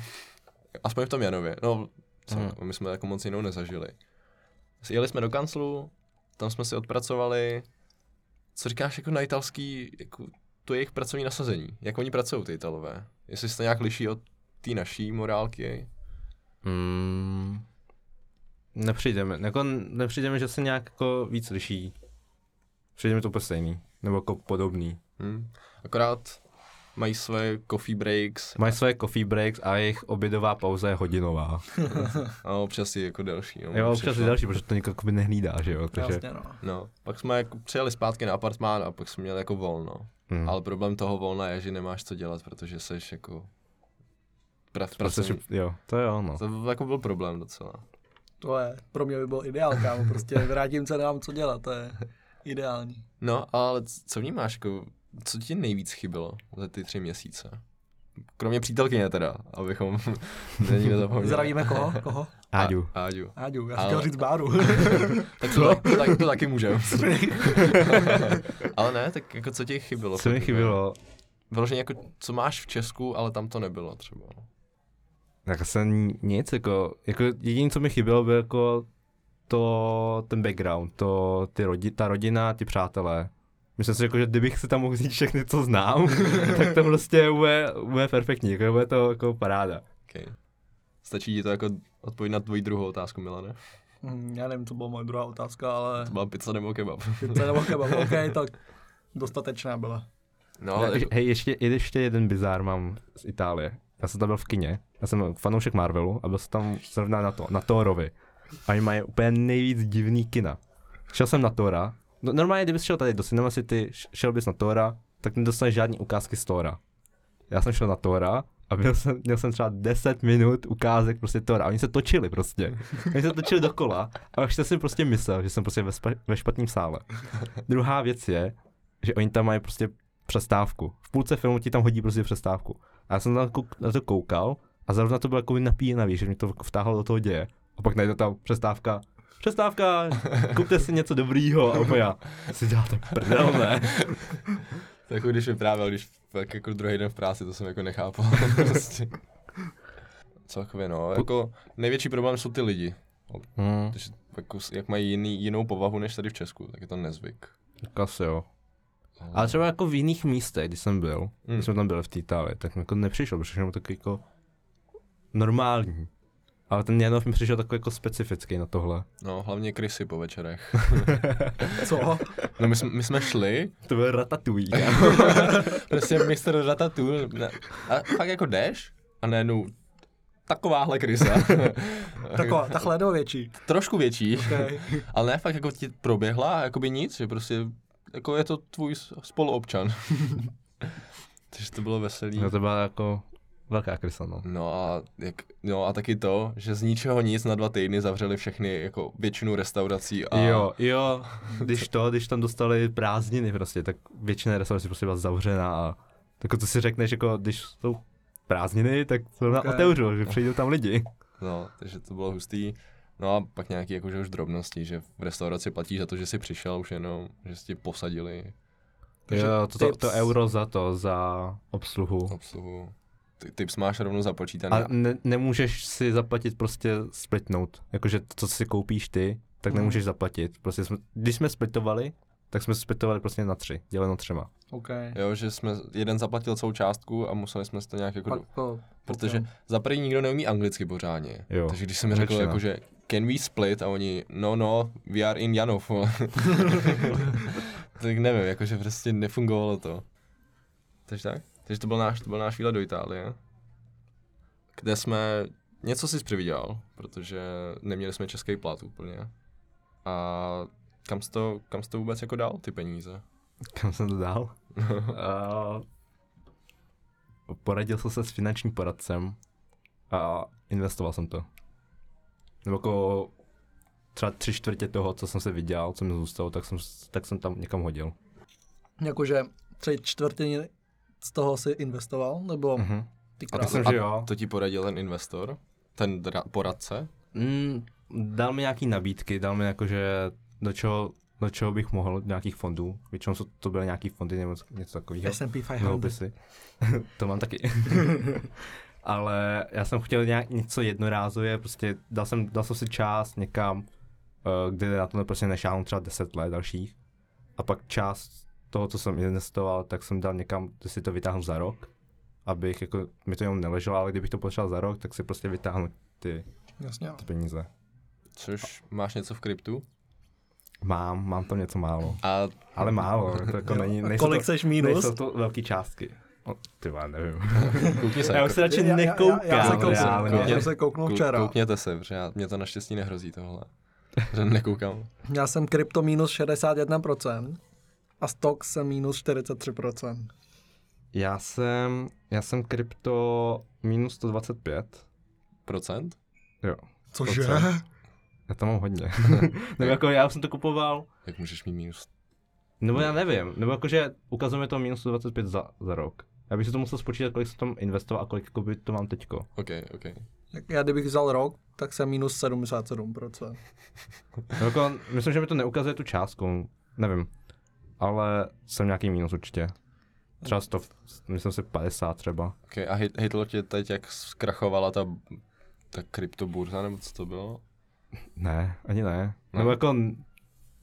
Aspoň v tom Janově. No, co,
Hmm.
my jsme jako moc jinou nezažili. Jeli jsme do kanclu, tam jsme si odpracovali, co říkáš jako na italský, jako to jejich pracovní nasazení. Jak oni pracují, ty Italové? Jestli se to nějak liší od té naší morálky?
Mm, nepřijde mi, jako nepřijde mi, že se nějak jako víc liší. Přijde mi to úplně stejný, nebo jako podobný.
Hm. Akorát mají své coffee breaks
Mají své coffee breaks a jejich obědová pauza je hodinová. [laughs]
a občas je jako delší. No,
Jo, občas je další, protože to nikdo nehlídá, že jo, takže...
Jasně, no.
No, pak jsme jako přijeli zpátky na apartmán a pak jsme měli jako volno.
Hmm.
Ale problém toho volna je, že nemáš co dělat, protože seš jako... Pra,
Prostě,
pracovní.
že- jo, to jo, no.
To jako byl problém docela.
To je, pro mě by byl ideál, kámo, prostě vrátím se, nemám co dělat, to je ideální.
No, ale co vnímáš, jako, co ti nejvíc chybělo za ty tři měsíce? Kromě přítelkyně teda, abychom [laughs] není nezapomněli.
Zdravíme koho? Koho? [laughs]
Áďu.
A, Áďu.
Áďu, já jsem
Ale-
chtěl říct Báru. [laughs]
Tak to, tak, to, tak, to taky můžeme. ale ne, tak jako co ti chybělo?
Co mi
fakt,
chybělo?
Vyloženě jako, co máš v Česku, ale tam to nebylo třeba.
Tak asi nic, jako, jako jediné, co mi chybělo, bylo jako to, ten background, to, ty rodi, ta rodina, ty přátelé. Myslím si, jako, že kdybych si tam mohl říct všechny, co znám, [laughs] tak to prostě bude, bude perfektní, jako bude to jako paráda.
Okay. Stačí ti to jako odpověď na tvoji druhou otázku, Milane?
Hm, Já nevím, co byla moje druhá otázka, ale
To byla pizza nebo kebab.
pizza nebo kebab, [laughs] OK, tak dostatečná byla.
No,
Ale
ale
jako, hej, ještě, ještě jeden bizár mám z Itálie. Já jsem tam byl v kině, já jsem fanoušek Marvelu a byl jsem tam zrovna na to, na Thorovi. A oni mají úplně nejvíc divný kina. Šel jsem na Thora, no, normálně kdybys šel tady do Cinema City, šel bys na Thora, tak nedostaneš žádný ukázky z Thora. Já jsem šel na Thora a byl jsem, měl jsem třeba 10 minut ukázek prostě Thora. A oni se točili prostě. Oni se točili dokola a už jsem prostě myslel, že jsem prostě ve, spa- ve špatném sále. Druhá věc je, že oni tam mají prostě přestávku. V půlce filmu ti tam hodí prostě přestávku. A já jsem na to, na to koukal a zrovna to bylo jako napíjenavý, že mě to vtáhlo do toho děje. A pak najde tam přestávka. Přestávka, kupte si něco dobrýho. A úplně já si děláte prdel, ne? [laughs]
to jako když vyprávěl, když tak jako druhý den v práci, to jsem jako nechápal. [laughs] prostě. Celkově no, jako největší problém jsou ty lidi.
Hmm,
Protože jako, jak mají jiný, jinou povahu než tady v Česku, tak je to nezvyk.
tak asi jo. Ale třeba jako v jiných místech, když jsem byl,
Hmm.
když jsme tam byli v té Itálii, tak mi jako nepřišel, protože mi takový jako normální. Ale ten Janov mi přišel takový jako specifický na tohle.
No, hlavně krysy po večerech. [laughs]
Co?
No my jsme, my jsme šli,
To byl ratatouille. [laughs]
prostě mistr Ratatouille, ne, a fakt jako jdeš a najednou takováhle krysa. [laughs]
Taková, takhle nebo větší.
Trošku větší,
Okay.
ale ne fakt jako ti proběhla a jakoby nic, že prostě jako je to tvůj spoluobčan. Takže to bylo veselý.
No to byla jako velká krysa, no.
No a, jak, no a taky to, že z ničeho nic na dva týdny zavřeli všechny, jako většinu restaurací a
Jo, jo, když to, když tam dostali prázdniny prostě, tak většina restaurací prostě byla zavřená a tak to si řekneš, jako když jsou prázdniny, tak to na
Ok.
otevřu, že přijdou tam lidi.
No, takže to bylo hustý. No a pak nějaký jakože už drobnosti, že v restauraci platíš za to, že jsi přišel už jenom, že si tě posadili
Takže
jo, to, to, to, euro za to, za obsluhu.
obsluhu. Ty, tips máš rovnou započítaný.
A ne, nemůžeš si zaplatit prostě splitnout, jakože to, co si koupíš ty, tak
Mhm.
nemůžeš zaplatit. Prostě jsme, když jsme splitovali, tak jsme splitovali prostě na tři, děleno třema.
OK.
Jo, že jsme, jeden zaplatil celou částku a museli jsme si to nějak jako...
Pak to,
Protože za první nikdo neumí anglicky pořádně.
Jo,
Takže když jsem mi řekl, jako, že can we split a oni, no no, we are in Janov. [laughs] tak nevím, jakože prostě nefungovalo to. Takže tak? Takže to byl náš, to byl náš výlet do Itálie, kde jsme, něco si přivydělal, protože neměli jsme český plat úplně. A kam jsi to, kam jsi to vůbec jako dal, ty peníze?
Kam jsem to dal? [laughs] a poradil jsem se s finančním poradcem a investoval jsem to. Nebo jako třeba tři čtvrtě toho, co jsem se vydělal, co mi zůstalo, tak jsem, tak jsem tam někam hodil.
Jakože tři čtvrtiny z toho si investoval, nebo
Mhm.
ty
A
Myslím, že jo.
To ti poradil ten investor? Ten dra- poradce?
Mm, dal mi nějaký nabídky, dal mi jakože do čeho, do čeho bych mohl, do nějakých fondů. Většinou jsou- to byly nějaký fondy nebo něco takového.
S&P 500.
Dluhopisy. to mám taky. [laughs] Ale já jsem chtěl nějak něco jednorázově, prostě dal jsem, dal jsem si část někam, eh, kde na to prostě nešáhnu třeba 10 let dalších. A pak část toho, co jsem investoval, tak jsem dal někam, kde si to vytáhnu za rok, abych jako, mi to jenom neleželo, ale kdybych to potřeboval za rok, tak si prostě vytáhnu ty,
Jasně.
ty peníze.
Což máš něco v kryptu?
Mám, mám to něco málo.
A
Ale málo, to [laughs] jako není, nejsou
Kolik
to,
seš minus?
nejsou to velké částky. O, ty vole, nevím. [laughs]
Koukni se.
Já už se radši
Já- já- já-
nekoukám.
já se kouknu,
reálně.
já jsem se kouknul
Kou-
včera.
Koukněte se, protože já, mě to naštěstí nehrozí tohle. Že nekoukám. [laughs]
Já jsem krypto minus 61% a stock jsem minus 43%.
Já jsem, já jsem krypto minus 125.
Procent?
Jo.
Cože?
Já tam mám hodně. [laughs] [laughs] Nebo jako já už jsem to kupoval,
Jak můžeš mít minus?
nebo já nevím, nebo jakože ukazuje mi to minus 125 za, za rok. Já bych si to musel spočítat, kolik jsem tam investoval a kolik jakoby, to mám teďko.
OK, OK.
Tak Já kdybych vzal rok, tak jsem minus 77%.
No jako, myslím, že mi to neukazuje tu částku, nevím. Ale jsem nějaký minus určitě. Třeba 100, myslím si 50 třeba.
OK, a hit, hitlo tě teď, jak zkrachovala ta, ta kryptoburza, nebo co to bylo?
Ne, ani ne.
Ne?
Nebo jako,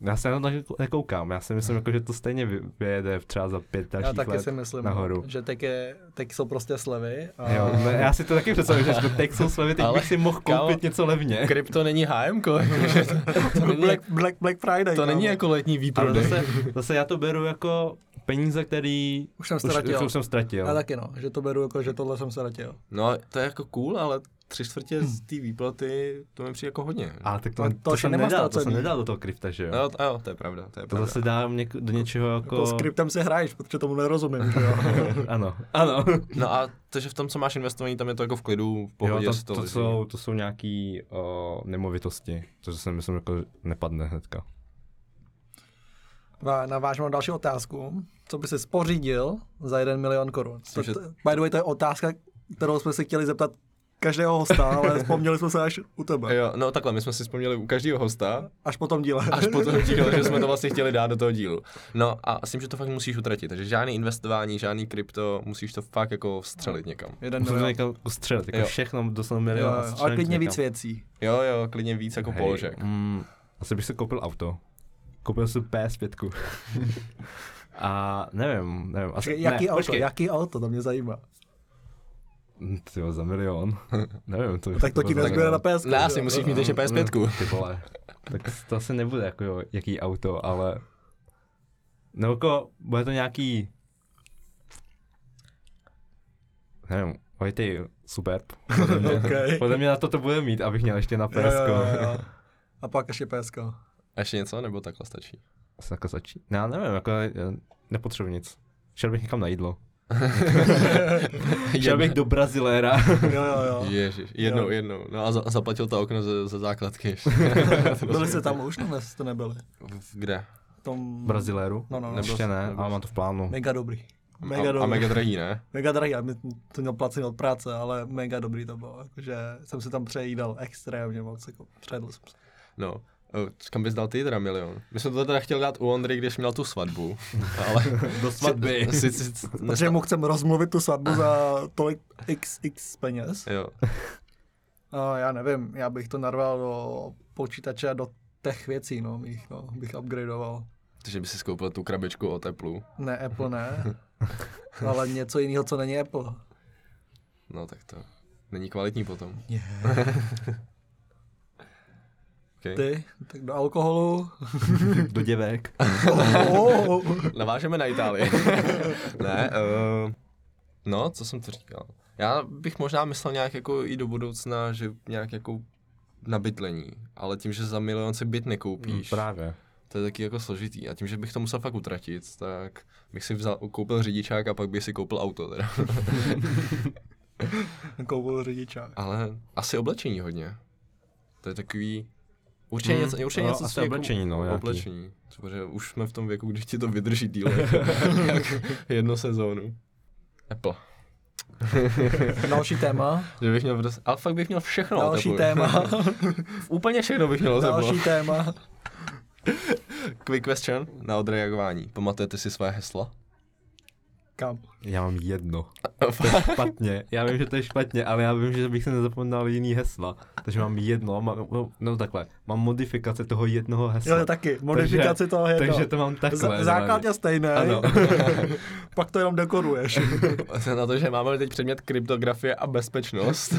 já se na to nekou- nekoukám, já si myslím, jako, že to stejně vy- vyjede v třeba za pět
Já
dalších
taky
let
si myslím,
nahoru.
že teď, je, teď jsou prostě slevy. A
Jo, ne, já si to taky představím, že teď jsou slevy, teď
Ale,
bych si mohl koupit
kámo,
něco levně.
Krypto není HM, to, [laughs] to, není,
Black, Black, Black Friday.
to
kámo.
není jako letní
Ale
výprodej.
zase, zase já to beru jako peníze, který
Už jsem ztratil.
už, už jsem ztratil.
Já taky no, že to beru jako, že tohle jsem ztratil.
No, to je jako cool, ale tři čtvrtě z té výplaty, to mi přijde jako hodně.
Ale tak to,
To-
to,
to
to
nemá
nedal, to
ztracený.
nedal do toho krypta, že jo?
Jo, to, jo, to je pravda, to je
to
pravda.
zase dám něk- do něčeho jako...
Jako s kryptem si hraješ, protože tomu nerozumím, že jo. [laughs]
ano, ano. [laughs]
No a takže v tom, co máš investovaný, tam je to jako v klidu, v pohodě
jo, to, to,
leží.
jsou, to jsou nějaký uh, nemovitosti, což si myslím, jako nepadne hnedka.
A navážu na další otázku. Co by si spořídil za jeden milion korun? To, to, by the way, to je otázka, kterou jsme si chtěli zeptat každého hosta, ale [laughs] vzpomněli jsme se až u tebe.
Jo, no takhle, my jsme si vzpomněli u každého hosta,
Až po tom díle.
až po tom dílu, že jsme to [laughs] vlastně chtěli dát do toho dílu. No a s tím, že to fakt musíš utratit, takže žádný investování, žádný krypto, musíš to fakt jako vstřelit někam.
Jeden
Musím to někam ustřelit, jako
Jo.
všechno
Jo,
milion. a
jo, ale
střelit
klidně
někam.
víc věcí.
Jo, jo, klidně víc jako položek.
Mm, asi bych si koupil auto. Koupil jsem PS5. [laughs] a nevím, nevím. Asi,
jaký
ne,
auto?
Počkej.
Jaký auto? To mě zajímá.
Ty jo, za milion. [laughs] nevím, to
Tak to ti
bylo za
nezbyde na. PS.
Ne, asi musíš mít ještě PS5.
Ty vole. Tak to asi nebude jako jo, jaký auto, ale... No jako, bude to nějaký... Nevím, Vojty, super. Podle mě,
Okay.
podle mě na to to bude mít, abych měl ještě na
jo, jo, jo. A pak ještě PSK.
A ještě něco, nebo takhle stačí?
Asi jako začít. No, já nevím, jako nepotřebuji nic. Šel bych někam na jídlo. [laughs] Šel bych do Braziléra. [laughs]
Jo, jo, jo.
Ježiš, jednou,
Jo.
jednou. No a za, zaplatil to okno ze, ze základky. [laughs]
Byli jste tam už, nebo jste nebyli?
V- Kde?
V tom...
Braziléru?
No, no, no.
Ještě ne,
nebyl
ale mám to v plánu.
Mega dobrý. Mega
a, a
dobrý.
mega drahý, ne?
Mega drahý, já mi to měl placený od práce, ale mega dobrý to bylo. Jakože jsem si tam přejídal extrémně moc, jako předl jsem se.
No. Kam bys dal ty teda milion? My jsme to teda chtěli dát u Ondry, když měl tu svatbu, [laughs] ale...
Do svatby.
Si, si, si, [laughs]
Protože mu chcem rozmluvit tu svatbu za tolik xx peněz.
jo.
A já nevím, já bych to narval do počítače a do těch věcí, no, mých, no, bych upgradeoval.
Takže by si skoupil tu krabičku o teplu.
Ne, Apple ne, [laughs] ale něco jiného, co není Apple.
No tak to není kvalitní potom. Okay.
Ty, tak do alkoholu. [laughs]
Do děvek.
Oh,
Navážeme na Itálii. [laughs] ne, uh, no, co jsem to říkal? Já bych možná myslel nějak jako i do budoucna, že nějak jako na bydlení, ale tím, že za milion si byt nekoupíš,
Právě.
to je taky jako složitý. A tím, že bych to musel fakt utratit, tak bych si vzal, koupil řidičák a pak bych si koupil auto teda. [laughs]
koupil řidičák.
ale asi oblečení hodně. To je takový... Určitě
Hmm,
něco, určitě
no,
něco
asi
si jako
oblečení, no, nějaký.
Oblečení. Protože už jsme v tom věku, když ti to vydrží díl, [laughs] jak [laughs] jednu sezónu. Apple. [laughs]
Další téma.
Že bych měl prostě, ale fakt bych měl všechno.
Další
Apple.
téma.
Úplně všechno bych měl.
Další téma.
Quick question na odreagování. Pamatujete si své hesla?
Kam?
Já mám jedno. To je špatně. Já vím, že to je špatně, ale já vím, že bych si nezapomněl jiný hesla. takže mám jedno, mám, no, no takhle, mám modifikace toho jednoho hesla.
Jo, taky, modifikaci
takže,
toho je
Takže to mám takhle.
Z- základ je stejný,
Ano. [laughs]
pak to jenom dekoruješ. [laughs]
Na to, že máme teď předmět kryptografie a bezpečnost.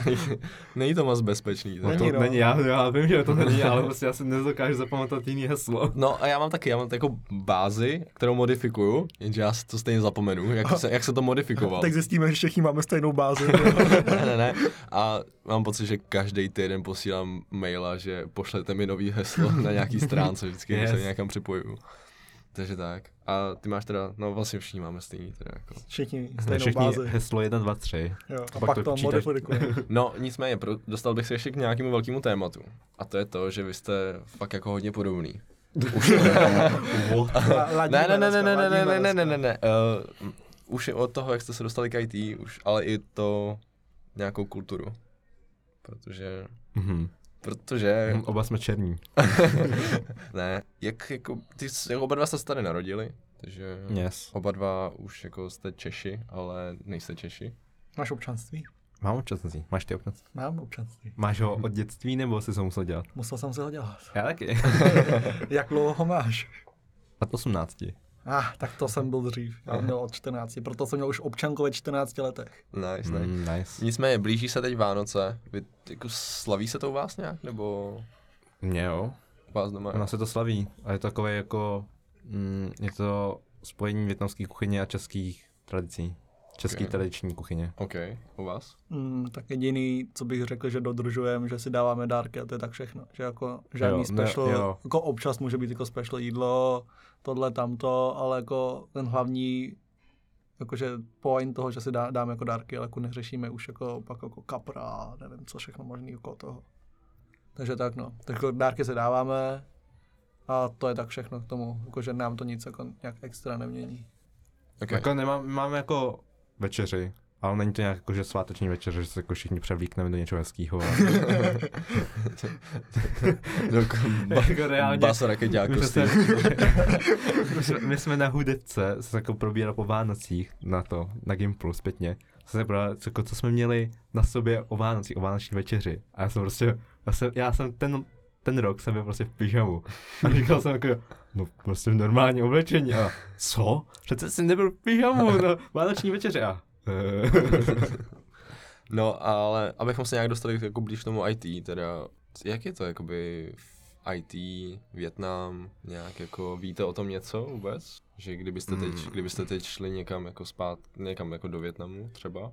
[laughs] Není to moc bezpečný.
No to
Není, no.
není, já, já vím, že to není, ale prostě já si nedokážu zapamatovat jiný heslo.
No a já mám taky, já mám jako bázi, kterou modifikuju, jenže já si to stejně zapomenu, jak se, jak se to modifikoval.
tak zjistíme, že všichni máme stejnou bázi. [laughs]
ne, ne, ne. A mám pocit, že každý týden posílám maila, že pošlete mi nový heslo na nějaký stránce, vždycky yes. Se někam připojuju. Takže tak. A ty máš teda, no vlastně všichni máme stejný teda jako.
Všichni stejnou
Všichni
bázi.
heslo 1, 2, 3.
Jo, a,
a
pak,
pak
to, modifikuje. [laughs]
No nicméně, pro, dostal bych se ještě k nějakému velkému tématu. A to je to, že vy jste fakt jako hodně podobný. Už, ne, ne, ne, ne, ne, ne, ne, ne,
ladíme
ne, ne,
dneska.
ne. Uh, už je od toho, jak jste se dostali k IT, už, ale i to nějakou kulturu. Protože,
Mhm.
protože,
Oba jsme černí. [laughs]
ne, jak jako, ty jako oba dva jste se tady narodili, takže
Yes.
oba dva už jako jste Češi, ale nejste Češi.
Máš občanství?
Mám občanství. Máš ty občanství?
Mám občanství.
Máš ho od dětství nebo jsi ho musel dělat?
Musel jsem si ho dělat.
Já taky. [laughs]
Jak dlouho ho máš?
Od 18.
Ah, tak to jsem byl dřív. Já měl od 14, proto jsem měl už občanku ve 14 letech.
Nice, nice.
Mm, nice.
Nicméně, blíží se teď Vánoce. Vy, jako slaví se to u vás nějak, nebo
Mě jo.
u vás doma?
U nás se to slaví. A je to takové jako... Mm, je to spojení větnamské kuchyně a českých tradicí. Český
Ok.
tradiční kuchyně.
OK, u vás?
Mm, tak jediný, co bych řekl, že dodržujeme, že si dáváme dárky a to je tak všechno. Že jako žádný
Jo, ne,
special,
jo.
jako občas může být jako special jídlo, tohle, tamto, ale jako ten hlavní jakože point toho, že si dá, dáme jako dárky, ale jako neřešíme už jako pak jako kapra, nevím co všechno možný okolo toho. Takže tak no, tak jako dárky si dáváme a to je tak všechno k tomu, jakože nám to nic jako nějak extra nemění.
OK.
Jako nemám, máme jako večeři, ale není to nějak jako, že sváteční večeře, že se jako všichni převlíkneme do něčeho hezkého. [laughs] jako reálně.
Bas rakeťák
My jsme, my, jsme, na hudebce, se jako probíral po Vánocích na to, na Gimplu zpětně. Se probírali, jako, co jsme měli na sobě o Vánocích, o Vánoční večeři. A já jsem prostě, já jsem, já jsem ten, ten rok jsem byl prostě v pyžamu. A říkal jsem jako, no prostě v normální oblečení. A co? Přece jsi nebyl v pyžamu na Vánoční večeři. A.
No, ale abychom se nějak dostali jako blíž k tomu IT, teda, jak je to jakoby v IT, Větnam, nějak jako víte o tom něco vůbec? Že kdybyste teď,
Mm.
kdybyste teď šli někam jako spát, někam jako do Větnamu třeba,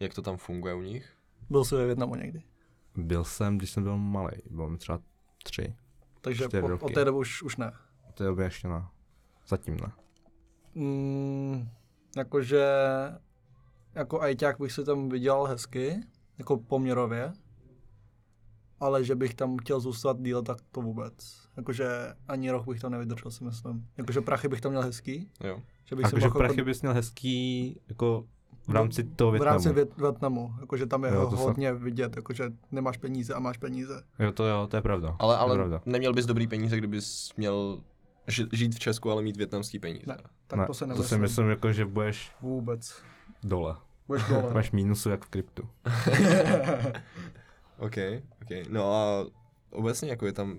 jak to tam funguje u nich?
Byl jsi ve Větnamu někdy?
byl jsem, když jsem byl malý, bylo mi třeba tři.
Takže
Čtyři
od,
roky.
od té doby už, už ne.
V té době ještě ne. Zatím ne.
Mm, jakože jako ajťák bych si tam vydělal hezky, jako poměrově, ale že bych tam chtěl zůstat díl, tak to vůbec. Jakože ani rok bych tam nevydržel, si myslím. Jakože prachy bych tam měl hezký,
Jo.
že bych si
Jakože
mohl
prachy bys měl hezký, jako v rámci toho
v
Větnamu.
rámci Vět, Větnamu, jakože tam je
Jo, to se-
hodně vidět, jakože nemáš peníze a máš peníze.
Jo, to jo, to je pravda.
Ale,
to je
ale
pravda.
neměl bys dobrý peníze, kdybys měl žít v Česku, ale mít větnamský peníze.
Ne, tak
ne,
to se
to
nemyslím.
si myslím, jako, že budeš
Vůbec.
dole.
Budeš dole.
Máš mínusu jak v kryptu. [laughs]
OK, OK. No a obecně jako je tam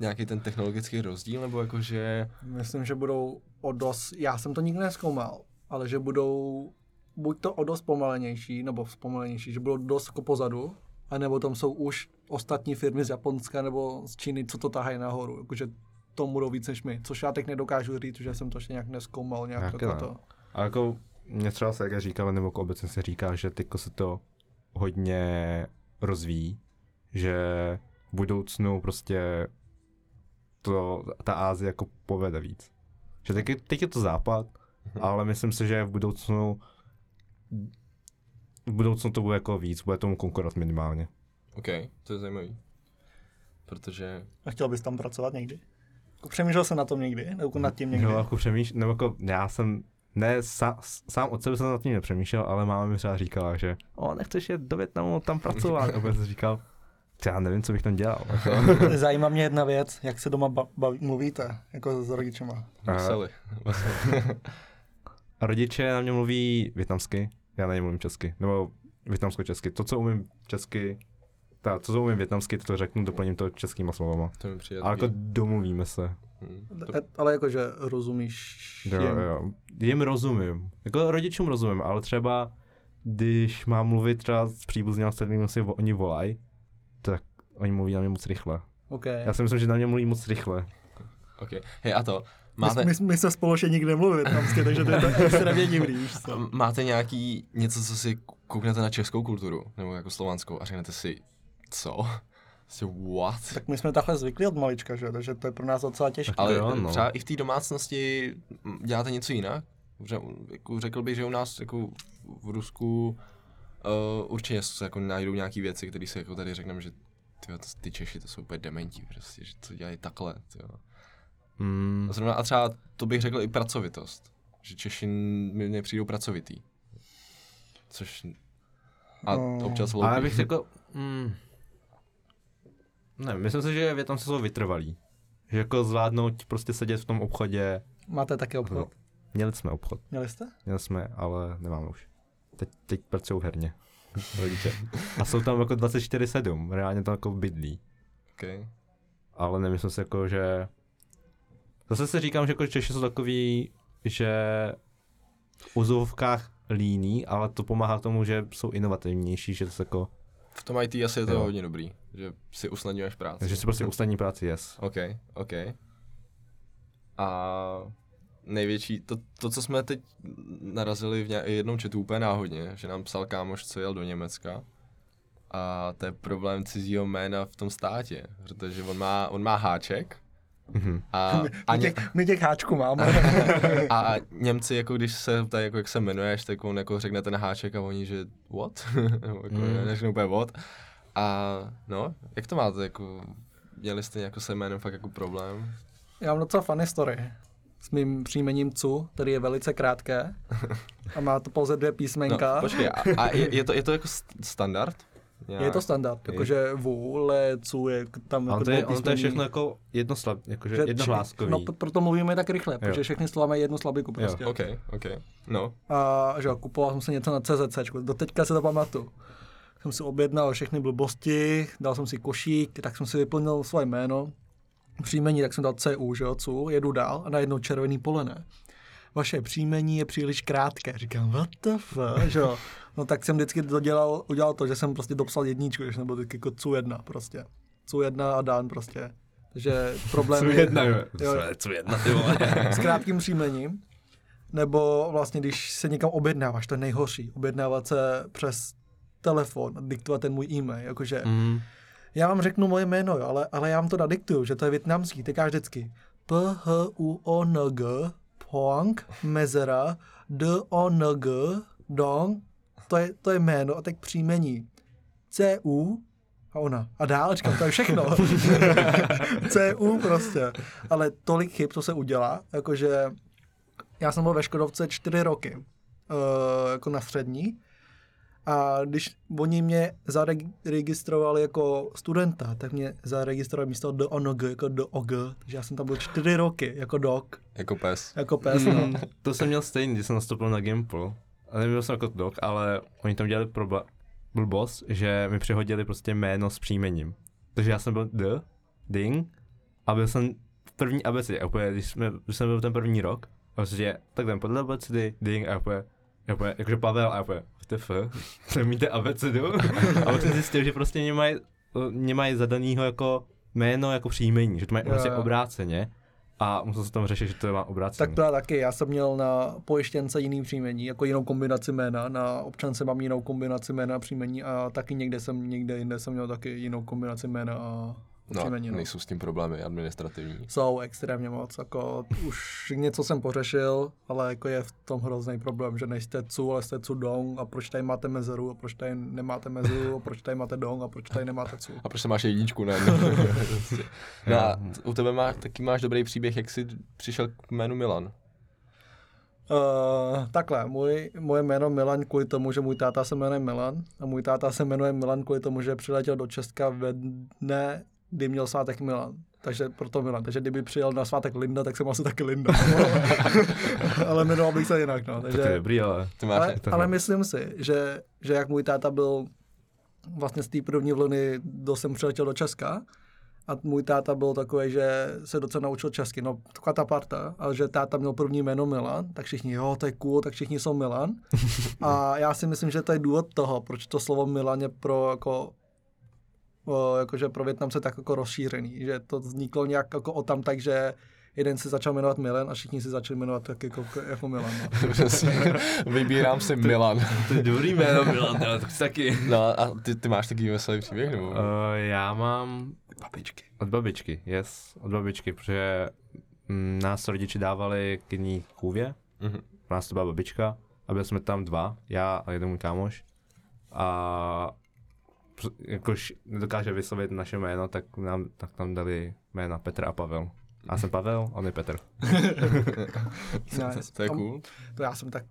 nějaký ten technologický rozdíl, nebo jakože...
Myslím, že budou o dost, já jsem to nikdy neskoumal, ale že budou buď to o dost pomalenější, nebo zpomalenější, že budou dost jako pozadu, anebo tam jsou už ostatní firmy z Japonska nebo z Číny, co to tahají nahoru, jakože to budou víc než my, což já teď nedokážu říct, že jsem to ještě nějak neskoumal, nějak
ne.
to.
A jako mě třeba se jak říkal, nebo jako obecně se říká, že tyko se to hodně rozvíjí, že v budoucnu prostě to, ta Ázie jako povede víc. Že teď, teď je to západ, ale myslím si, že v budoucnu v budoucnu to bude jako víc, bude tomu konkurovat minimálně.
OK, to je zajímavý. Protože...
A chtěl bys tam pracovat někdy? Jako přemýšlel jsem na tom někdy, nebo nad tím někdy?
No, jako přemýšlel, nebo jako já jsem, ne, sám, sám od sebe jsem nad tím nepřemýšlel, ale máma mi třeba říkala, že o, nechceš jet do Větnamu tam pracovat. A jsem říkal, já nevím, co bych tam dělal. [laughs]
Zajímá mě jedna věc, jak se doma ba- baví, mluvíte, jako s rodičema.
A rodiče na mě mluví větnamsky, já na ně mluvím česky, nebo větnamsko-česky. To, co umím česky, ta, co to umím větnamsky, to řeknu, doplním to českýma slovama.
To mi přijde.
Ale jako domluvíme se.
Hm.
E- Ale jakože rozumíš
Jo,
jim.
jo. Jim rozumím. Jako rodičům rozumím, ale třeba když mám mluvit třeba s příbuzným, s kterým si oni volají, tak oni mluví na mě moc rychle.
Okay.
Já si myslím, že na mě mluví moc rychle.
OK. Hej, a to,
Máte...
máte,
My, my, se společně nikdy nemluvili větnamsky, takže to je tak [laughs] extrémně divný,
máte nějaký něco, co si kouknete na českou kulturu, nebo jako slovanskou a řeknete si, co? Prostě what?
Tak my jsme takhle zvyklí od malička, že? takže to je pro nás docela těžké.
Ale
jo, no.
třeba i v té domácnosti děláte něco jinak? Že, jako řekl bych, že u nás jako v Rusku uh, určitě se jako najdou nějaké věci, které si jako tady řekneme, že tyjo, ty Češi to jsou úplně dementi, prostě, že to dělají takhle. Tyjo.
Mm,
A, zrovna, a třeba to bych řekl i pracovitost. Že Češi mi nepřijdou pracovitý. Což... A
No.
občas
ale já
loupí.
bych řekl, mm, ne, myslím si, že tam jsou vytrvalí. Že jako zvládnout prostě sedět v tom obchodě.
Máte taky obchod?
Měli jsme obchod,
Měli jste?
měli jsme, ale nemáme už. Teď, teď pracují herně. [laughs] Rodiče. A jsou tam jako 24-7, reálně tam jako bydlí.
Okay.
ale nemyslím si jako, že... Zase si říkám, že jako Češi jsou takový, že v uzovkách líní, ale to pomáhá k tomu, že jsou inovativnější, že to jako,
V tom IT asi je to
Jo.
hodně dobrý. Že si usnadňuješ práci.
že si prostě usnadní práci, yes.
OK, OK. A největší, to, to, co jsme teď narazili v ně, jednom chatu úplně náhodně, že nám psal kámoš, co jel do Německa. A to je problém cizího jména v tom státě, protože on má, on má háček
Mhm.
a, [laughs] a,
My
ně,
těch, my těch háčků máme. [laughs]
a Němci, jako když se ptají, jako jak se jmenuješ, tak on jako řekne ten háček a oni, že what? [laughs] Nebo jako,
Mm.
neřeknou úplně what. A no, jak to máte, jako, měli jste jako se jménem fakt jako problém?
Já mám docela funny story. S mým příjmením Cu, který je velice krátké a má to pouze dvě písmenka.
No, počkej, a, a je, je, to, je to jako st- standard? Já,
Je to standard, jakože V, Le, Cu je tam
Ale
jako
to je, ono to je všechno jako jednoslav, jakože
Že-
jednohláskový.
No, proto mluvíme tak rychle, protože všechny slova mají jednu slabiku prostě.
OK, OK. No,
A že jo, kupoval jsem si něco na CZC, do teďka se to pamatuju. Jsem si objednal všechny blbosti, dal jsem si košík, tak jsem si vyplnil svoje jméno, příjmení, tak jsem dal CU, že jo, CU, jedu dál a najednou červený pole ne. Vaše příjmení je příliš krátké. Říkám, what the fuck, že jo. No tak jsem vždycky dodělal, udělal to, že jsem prostě dopsal jedničku, že byl vždycky jako CU1 prostě. CU1 a Dan prostě. Takže problém je-
jedna, jo.
jo.
Co jedna, ty vole.
s krátkým příjmením, nebo vlastně, když se někam objednáváš, to je nejhorší, objednávat se přes telefon a diktovat ten můj e-mail, jakože
Mm.
já vám řeknu moje jméno, jo, ale, ale já vám to nadiktuju, že to je větnamský, ty říkáš vždycky P, H, U, O, N, G, Pong, Mezera, D, O, N, G, Dong, to je, to je jméno a teď příjmení. C, U, a ona. A dál, říkám, to je všechno. [laughs] CU prostě. Ale tolik chyb, co se udělá, jakože já jsem byl ve Škodovce čtyři roky, uh, jako na střední. A když oni mě zaregistrovali jako studenta, tak mě zaregistrovali místo do ONG jako do OG. Takže já jsem tam byl čtyři roky jako dok,
jako pes.
jako pes. No.
Mm, [laughs] to jsem měl stejný, když jsem nastoupil na Gimple. A nebyl jsem jako dok, ale oni tam dělali problém, blbost, že mi přehodili prostě jméno s příjmením. Takže já jsem byl D, Ding, a byl jsem v první abecedě. A úplně, když, jsme, když jsem byl ten první rok, a prostě, tak jdem podle abecedy, Ding, a úplně, a úplně, jakože Pavel, a úplně, WTF, nemíte abecedu? a pak jsem zjistil, že prostě nemají, nemají zadanýho jako jméno jako příjmení, že to mají prostě obráceně. A musel se tam řešit, že to má obráceně.
Tak to já taky. Já jsem měl na pojištěnce jiný příjmení, jako jinou kombinaci jména. Na občance mám jinou kombinaci jména a příjmení a taky někde jsem, někde jinde jsem měl taky jinou kombinaci jména a
No.
No.
nejsou s tím problémy administrativní.
Jsou extrémně moc, jako už něco jsem pořešil, ale jako je v tom hrozný problém, že nejste cu, ale jste cu dong a proč tady máte mezeru a proč tady nemáte mezeru a proč tady máte dong a proč tady nemáte cu.
A proč se máš jedničku, ne? [laughs] no a u tebe má, taky máš dobrý příběh, jak jsi přišel k jménu Milan.
Uh, takhle, můj, moje jméno Milan kvůli tomu, že můj táta se jmenuje Milan a můj táta se jmenuje Milan kvůli tomu, že přiletěl do Česka ve dne, kdy měl svátek Milan. Takže proto Milan. Takže kdyby přijel na svátek Linda, tak jsem asi taky Linda. [laughs] ale jmenoval bych se jinak, no.
To je
Takže,
dobrý, ale
Ty máš,
ale, ale myslím si, že, že jak můj táta byl vlastně z té první vlny do jsem přiletěl do Česka a můj táta byl takový, že se docela naučil česky, no taková ta parta, a že táta měl první jméno Milan, tak všichni, jo, to je cool, tak všichni jsou Milan. [laughs] A já si myslím, že to je důvod toho, proč to slovo Milan je pro jako o, jakože pro Větnamce tak jako rozšířený, že to vzniklo nějak jako o tam tak, že jeden se začal jmenovat Milan a všichni se začali jmenovat tak jako, jako Milan. No. [laughs]
Vybírám si Milan.
To je dobrý jméno, Milan, ale to chci taky.
No a ty, ty máš takový veselý příběh, nebo?
Uh, já mám
Babičky.
od babičky, yes, od babičky, protože mm, nás rodiči dávali k ní kůvě,
Mhm.
u nás to byla babička a byli jsme tam dva, já a jeden můj kámoš. A jakož nedokáže vyslovit naše jméno, tak nám tak tam dali jména Petr a Pavel. Já jsem Pavel, on je Petr. [laughs]
Nice.
To je
A
cool.
To já jsem tak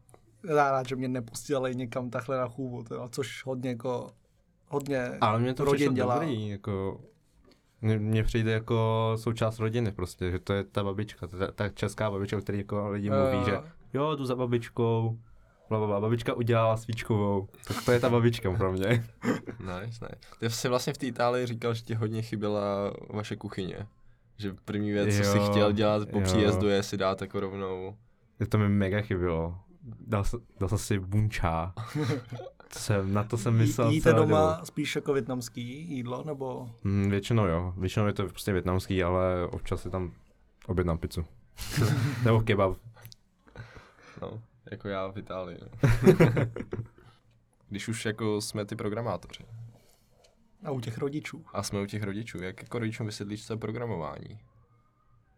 rád, že mě nepustili někam takhle na chůvu, teda, což hodně jako, hodně
Ale mě to
rodin dělá.
dobrý, jako... Mně mně přijde jako součást rodiny prostě, že to je ta babička, ta, ta česká babička, o který jako lidi mluví,
Eh,
že jo, jdu za babičkou, bla, bla, bla, babička udělala svíčkovou, tak to je ta babička pro mě. [laughs]
Nice, nice. Ty jsi vlastně v té Itálii říkal, že ti hodně chyběla vaše kuchyně. Že první věc, co jsi
Jo,
chtěl dělat po
jo.
příjezdu, je si dát jako rovnou.
Je to mi mega chybělo. Dal, dal jsem si bunčá. To [laughs] jsem, na to jsem myslel
Jíte doma
dobu.
spíš jako větnamský jídlo, nebo
Mm, většinou jo, většinou je to prostě větnamský, ale občas si tam objednám pizzu. [laughs] Nebo kebab.
No, jako já v Itálii. No. [laughs] Když už jako jsme ty programátoři
a u těch rodičů.
a jsme u těch rodičů, jak jako rodičům vysvětlíš, co je programování?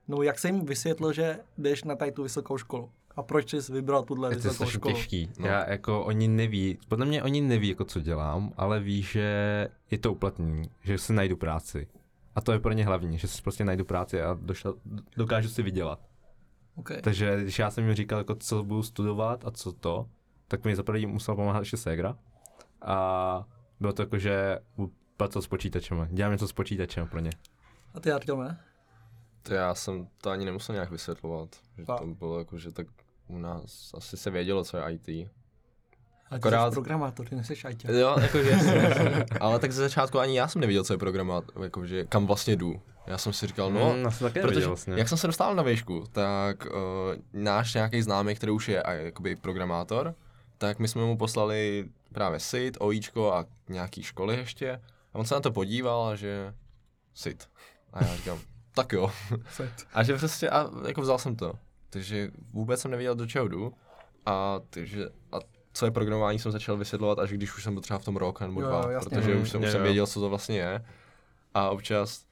No jak jsem jim vysvětlil, že jdeš na tady tu vysokou školu? A proč jsi vybral tuhle
Je to
vysokou
strašně
školu?
těžký.
No.
Já jako oni neví, podle mě oni neví jako co dělám, ale ví, že je to uplatnění, že si najdu práci. A to je pro ně hlavní, že si prostě najdu práci a došel, dokážu si vydělat.
Okay.
Takže když já jsem jim říkal, jako, co budu studovat a co to, tak mi zaprvé musela pomáhat ještě ségra. A bylo to jako, že budu pracovat s počítačem. Dělám něco s počítačem pro ně.
A ty Artyome?
To já jsem to ani nemusel nějak vysvětlovat. Že
A.
to bylo jako, že tak u nás asi se vědělo, co je IT.
Ale ty
Akorát-
jsi programátor, ty nejseš IT.
Jo, jakože. [laughs] Ale tak ze začátku ani já jsem nevěděl, co je programát, jakože kam vlastně jdu. Já jsem si říkal, no,
mm, jsem taky
Protože
nevěděl vlastně.
jak jsem se dostal na výšku, tak uh, náš nějaký známý, který už je a, jakoby programátor, tak my jsme mu poslali právě SIT, OIčko a nějaký školy ještě. A on se na to podíval a že SIT. A já říkám, [laughs] tak jo. [laughs]
Set.
A že prostě, a jako vzal jsem to. Takže vůbec jsem nevěděl, do čeho jdu. A, takže, a co je programování, jsem začal vysvětlovat, až když už jsem byl třeba v tom rok nebo
Jo,
dva,
jasně.
protože
Mm,
už jsem,
jo,
už jsem
jo.
věděl, co to vlastně je. A občas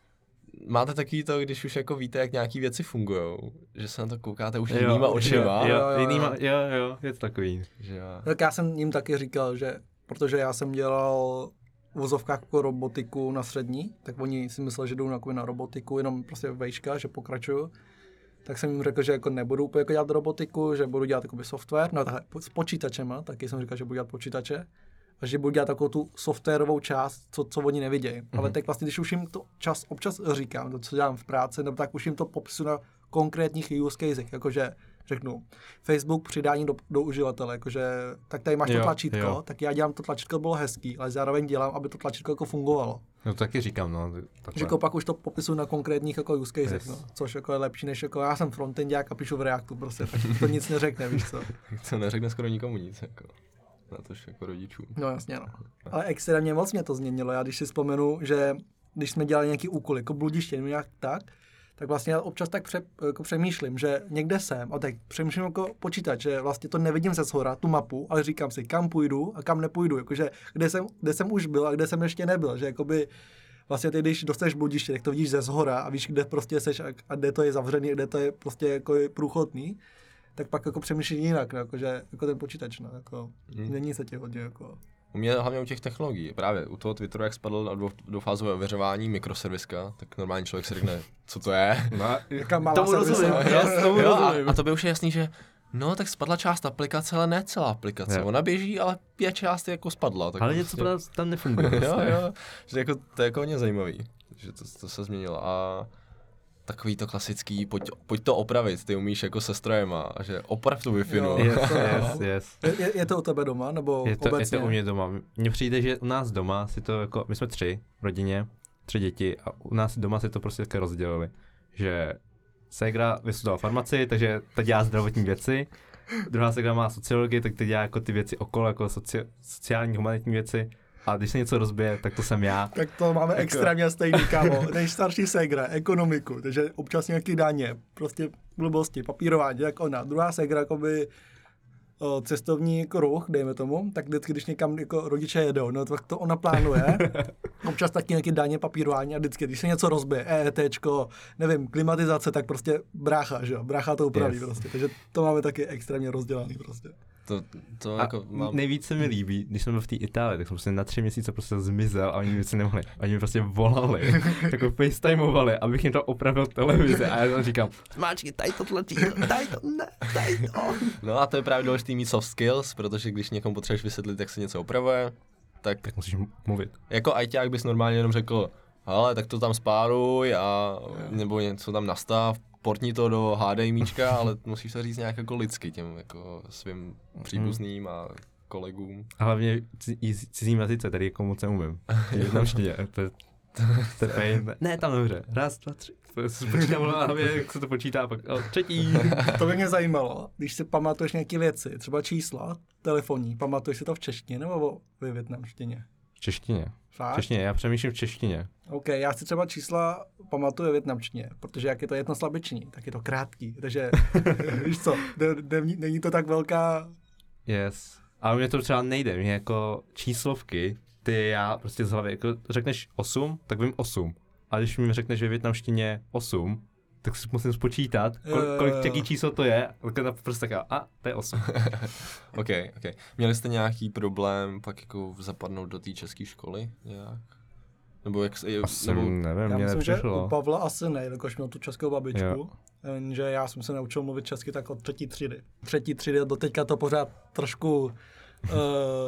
máte takový to, když už jako víte, jak nějaký věci fungují, že se na to koukáte už jinýma očima.
Jo,
Jo,
jo,
jo,
jinýma,
jo.
jo, jo, je to takový.
Že já,
Tak já jsem jim taky říkal, že protože já jsem dělal v vozovkách jako robotiku na střední, tak oni si mysleli, že jdou na, na robotiku, jenom prostě vejška, že pokračuju. Tak jsem jim řekl, že jako nebudu úplně jako dělat robotiku, že budu dělat software, no takhle, s počítačema, taky jsem říkal, že budu dělat počítače. A že budu dělat takovou tu softwarovou část, co, co oni nevidějí. Mm-hmm. Ale tak vlastně, když už jim to čas, občas říkám, to, co dělám v práci, nebo tak už jim to popsu na konkrétních use casech, jakože řeknu, Facebook přidání do, do uživatele, jakože tak tady máš
Jo,
to tlačítko,
jo.
tak já dělám to tlačítko, bylo hezký, ale zároveň dělám, aby to tlačítko jako fungovalo.
No taky říkám, no.
Že
Takhle.
jako pak už to popisuju na konkrétních jako use casech,
Yes.
no, což jako je lepší, než jako já jsem frontendák a píšu v Reactu prostě, tak to nic neřekne, víš co. [laughs]
to neřekne skoro nikomu nic, jako. Na tož jako rodičů.
No jasně, no. Ale extrémně moc mě to změnilo. Já když si vzpomenu, že když jsme dělali nějaký úkoly, jako bludiště nebo nějak tak, tak vlastně já občas tak pře, jako přemýšlím, že někde jsem, a tak přemýšlím jako počítat, že vlastně to nevidím ze shora, tu mapu, ale říkám si, kam půjdu a kam nepůjdu, jakože kde jsem, kde jsem už byl a kde jsem ještě nebyl, že jakoby vlastně ty, když dostaneš bludiště, tak to vidíš ze zhora a víš, kde prostě seš a, a kde to je zavřený, kde to je prostě jako je průchodný, tak pak jako přemýšlím jinak, no, jakože, jako ten počítač, no, jako,
Hmm.
mění se ti hodně, jako.
U mě hlavně u těch technologií, právě u toho Twitteru, jak spadl na dvou- dvoufázové ověřování mikroserviska, tak normální člověk si řekne, co to je. [laughs]
No, [laughs]
Jaká malá
tomu
servisa.
rozumím, [laughs]
Jo,
tomu
Jo, a,
rozumím.
a to by už je jasný, že no, tak spadla část aplikace, ale ne celá aplikace.
Jo.
Ona běží, ale pět částí jako spadla. Tak
Ale něco
prostě-
prostě... tam nefunguje.
jo, jo, že jako, to je jako hodně zajímavý, že to, to se změnilo. A takový to klasický, pojď, pojď to opravit, ty umíš jako se strojema, a že oprav tu wi
Jo.
Yes, [laughs] yes, yes.
Je, je, je to u tebe doma, nebo
Je to, je
obecně?
to u mě doma. Mně přijde, že u nás doma si to jako, my jsme tři v rodině, tři děti a u nás doma si to prostě také rozdělili, že ségra vystudovala farmaci, takže ta dělá zdravotní věci, druhá ségra má sociologii, tak ty dělá jako ty věci okolo, jako soci, sociální, humanitní věci a když se něco rozbije, tak to jsem já.
Tak to máme
Jako-
extrémně stejný, kámo. [laughs] Nejstarší ségra, ekonomiku, takže občas nějaký daně, prostě blbosti, papírování, jak ona. Druhá ségra, jakoby cestovní jako ruch, dejme tomu, tak vždycky, když někam jako rodiče jedou, no tak to ona plánuje. [laughs] Občas taky nějaké daně, papírování a vždycky, když se něco rozbije, EETčko, nevím, klimatizace, tak prostě brácha, že jo, brácha to upraví
Yes.
prostě, takže to máme taky extrémně rozdělaný prostě.
To, to
A
jako mám...
nejvíc se mi líbí, když jsem byl v té Itálii, tak jsem prostě na tři měsíce prostě zmizel a oni mi se nemohli. Oni mi prostě volali, [laughs] jako facetimovali, abych jim to opravil televizi a já tam říkám, máčky, tady to tlačítko, tady to, ne, tady to.
No a to je právě důležité mít soft skills, protože když někomu potřebuješ vysvětlit, jak se něco opravuje, tak
Tak musíš mluvit.
jako ajťák bys normálně jenom řekl, ale tak to tam spáruj a nebo něco tam nastav, portni to do HDMIčka, ale musíš to říct nějak jako lidsky těm jako svým příbuzným a kolegům.
A hlavně ci- cizím jazyce, tady jako moc neumím. [laughs] Větnamštině, to je, to je pain. Ne, tam dobře. Raz, dva, tři. Počítám v hlavě, jak se to počítá, pak o, třetí.
To by mě zajímalo, když si pamatuješ nějaké věci, třeba čísla telefonní, pamatuješ si to v češtině nebo ve větnamštině?
V češtině.
Fakt?
češtině, já přemýšlím v češtině.
OK, já si třeba čísla pamatuju ve větnamštině, protože jak je to jednoslabiční, tak je to krátký, takže [laughs] víš co, ne, ne, není to tak velká,
Yes. Ale mě to třeba nejde, mě jako číslovky, ty já prostě z hlavy, jako řekneš 8, tak vím 8. A když mi řekneš ve větnamštině 8, tak si musím spočítat, kol, kolik,
jo.
jaký číslo to je, tak to prostě taká, a to je 8. [laughs]
OK, OK. Měli jste nějaký problém pak jako zapadnout do té české školy nějak? Nebo jak se,
Asi
nebo,
nevím,
já
mě
myslím, že
nepřišlo.
u Pavla asi ne, jakož měl tu českou babičku,
Jo.
že já jsem se naučil mluvit česky tak od třetí třídy. Třetí třídy do teďka to pořád trošku uh,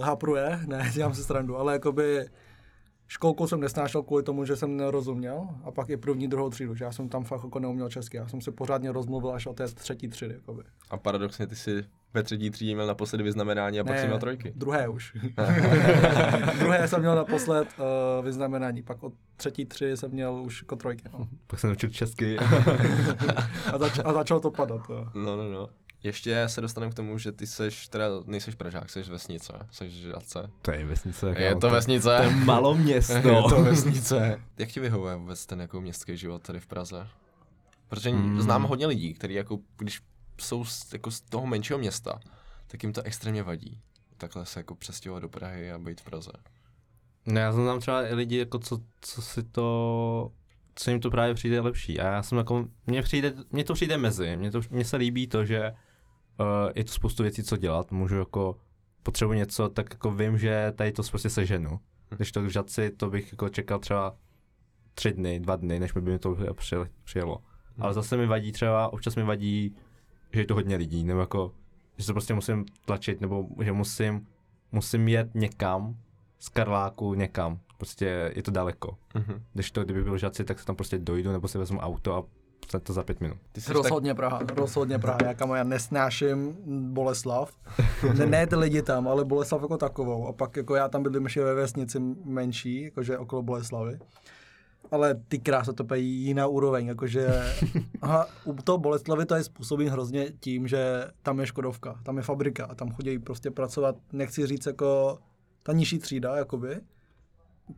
hapruje, ne, dělám si srandu, ale jakoby školku jsem nesnášel kvůli tomu, že jsem nerozuměl a pak i první, druhou třídu, že já jsem tam fakt jako neuměl česky, já jsem se pořádně rozmluvil až o té třetí třídy. Jakoby.
a paradoxně ty si ve třetí třídě měl naposledy vyznamenání a pak si měl trojky.
druhé už. [laughs] druhé jsem měl naposled uh, vyznamenání, pak od třetí třídy jsem měl už jako trojky. No.
Pak jsem naučil česky. [laughs]
A, zač- a začalo to padat. Jo.
No, no, no. Ještě se dostaneme k tomu, že ty seš, teda nejseš Pražák, seš vesnice, seš žadce.
to je vesnice.
Je
kámo,
to vesnice.
To je malo [laughs] město.
Je to vesnice. Jak ti vyhovuje vůbec ten jako městský život tady v Praze? Protože
Hmm.
znám hodně lidí, kteří jako, když jsou z, jako z toho menšího města, tak jim to extrémně vadí. Takhle se jako přestěhovat do Prahy a být v Praze.
No já znám třeba i lidi, jako co, co si to, co jim to právě přijde lepší. A já jsem jako, mně přijde, mně to přijde mezi. Mně, to, mně se líbí to, že je to spoustu věcí, co dělat. Můžu jako, potřebuji něco, tak jako vím, že tady to prostě seženu. Když to v žadci, to bych jako čekal třeba tři dny, dva dny, než by mi to přijel- přijelo. Ale zase mi vadí třeba, občas mi vadí, že je to hodně lidí, nebo jako, že se prostě musím tlačit, nebo že musím, musím jet někam, z Karláku někam. Prostě je to daleko.
Mhm.
Když to, kdyby byl žaci, tak se tam prostě dojdu, nebo si vezmu auto a to- to za pět minut.
Ty jsi tak,
Rozhodně Praha, rozhodně Praha. Já, kamo, já nesnáším Boleslav. [laughs] Ne, ne ty lidi tam, ale Boleslav jako takovou. A pak jako já tam bydlím ještě ve vesnici menší, jakože okolo Boleslavy. Ale ty krása to je jiná úroveň, jakože [laughs] aha, u toho Boleslavy to je způsobí hrozně tím, že tam je Škodovka, tam je fabrika a tam chodí prostě pracovat, nechci říct jako ta nižší třída, jakoby.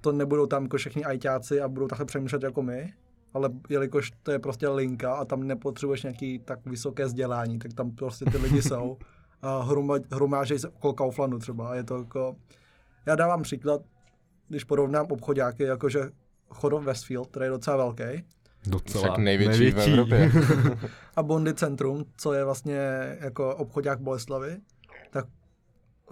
To nebudou tam jako všichni ajťáci a budou takhle přemýšlet jako my, ale jelikož to je prostě linka a tam nepotřebuješ nějaký tak vysoké vzdělání, tak tam prostě ty lidi jsou a hroma, hromážejí se okolo Kauflandu třeba a je to jako, já dávám příklad, když porovnám obchodáky, jakože Chodov Westfield, který je docela velký,
Docela.
Však největší v Evropě. [laughs]
a Bondy Centrum, co je vlastně jako obchodák Boleslavy,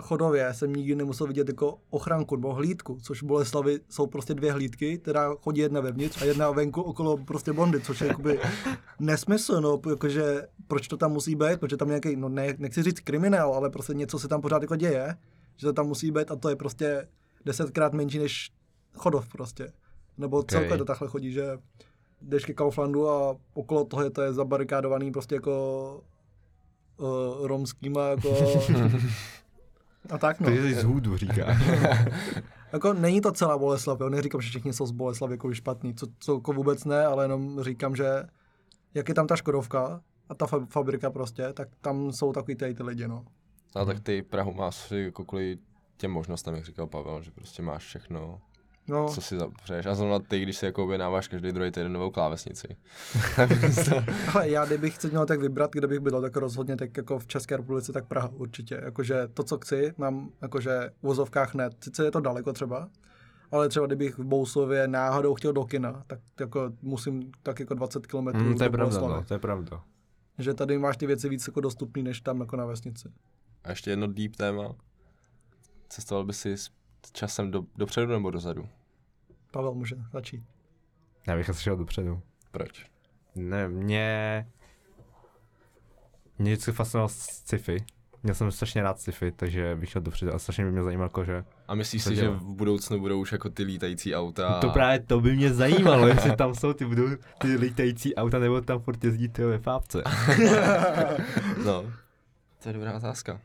Chodově jsem nikdy nemusel vidět jako ochranku nebo hlídku, což v Boleslavi jsou prostě dvě hlídky, která chodí jedna vevnitř a jedna venku okolo prostě Bondy, což je jakoby [laughs] nesmysl, no, jakože proč to tam musí být, protože tam nějaký, no ne, nechci říct kriminál, ale prostě něco se tam pořád jako děje, že to tam musí být a to je prostě desetkrát menší než Chodov prostě. Nebo
Ok.
celkově to takhle chodí, že jdeš ke Kauflandu a okolo toho je to je zabarikádovaný prostě jako uh, romskýma jako [laughs] a tak no.
Ty jsi z hůdu, říká. [laughs]
Jako není to celá Boleslav, jo? neříkám, že všichni jsou z Boleslav jako špatný, co, co jako vůbec ne, ale jenom říkám, že jak je tam ta Škodovka a ta fa- fabrika prostě, tak tam jsou takový tady ty lidi, no.
A tak ty Prahu máš jako kvůli těm možnostem, jak říkal Pavel, že prostě máš všechno,
No,
co si zapřeješ. A zrovna ty, když si jako objednáváš každý druhý týden novou klávesnici. [laughs]
ale já kdybych si měl tak vybrat, kde bych bydlel, tak rozhodně tak jako v České republice, tak Praha určitě. Jakože to, co chci, mám jakože v vozovkách ne. Sice je to daleko třeba, ale třeba kdybych v Bousově náhodou chtěl do kina, tak jako musím tak jako 20 km
Mm, to je
do
pravda, no, to je pravda.
Že tady máš ty věci víc jako dostupný, než tam jako na vesnici.
A ještě jedno deep téma. Cestoval by si s časem do, dopředu nebo dozadu?
Pavel může začít.
Já bych asi šel dopředu.
Proč?
Ne, mě... Mě vždycky fascinoval sci-fi. Měl jsem strašně rád sci-fi, takže bych šel dopředu a strašně by mě zajímalo, jako, že...
A myslíš si, že
dělá?
v budoucnu budou už jako ty lítající auta?
To právě to by mě zajímalo, [laughs] jestli tam jsou ty, budou ty lítající auta, nebo tam furt jezdí ty ve fábce. [laughs]
No, to je dobrá otázka.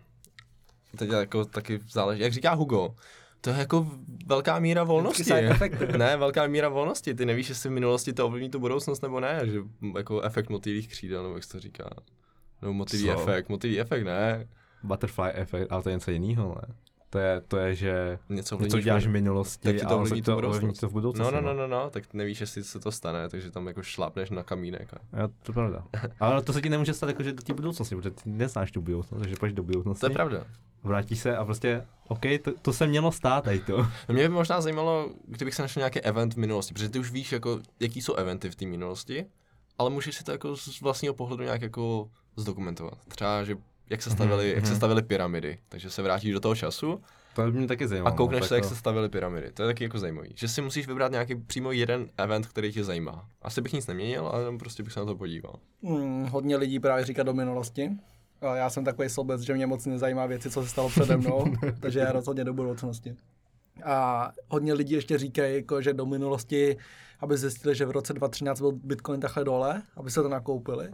Teď jako taky záleží, jak říká Hugo, to je jako velká míra volnosti. ne, velká míra volnosti. Ty nevíš, jestli v minulosti to ovlivní tu budoucnost nebo ne, že jako efekt motýlých křídel, nebo jak se to říká. Nebo motivý
Co?
efekt, motivý efekt, ne.
Butterfly efekt, ale to je něco jiného, ne? To je, to je, že
Něco
něco děláš v minulosti
tak ti to ovlivní tu
to
budoucnost.
to v budoucnosti.
No, no, no, no, no, tak nevíš, jestli se to stane, takže tam jako šlápneš na kamínek. A...
Jo, to je pravda. Ale to se ti nemůže stát jako, že do té budoucnosti, protože ty neznáš tu budoucnost, takže půjdeš do budoucnosti.
To je pravda.
Vrátíš se a prostě, OK, to, to se mělo stát, tady to. [laughs]
Mě by možná zajímalo, kdybych se našel nějaký event v minulosti, protože ty už víš, jako, jaký jsou eventy v té minulosti, ale můžeš si to jako z vlastního pohledu nějak jako zdokumentovat. Třeba, že jak se stavily, jak se
mhm.
stavily pyramidy. Takže se vrátíš do toho času
To by mě taky
a
zajímalo.
koukneš
no,
se, jak
tak
se stavily pyramidy. To je taky jako zajímavý. Že si musíš vybrat nějaký přímo jeden event, který tě zajímá. Asi bych nic neměnil, ale prostě bych se na to podíval.
Hmm, hodně lidí právě říká do minulosti. Já jsem takový sobec, že mě moc nezajímá věci, co se stalo přede mnou, [laughs] takže já rozhodně do budoucnosti. A hodně lidí ještě říkají, jako, že do minulosti, aby zjistili, že v roce 2013 byl Bitcoin takhle dole, aby se to nakoupili.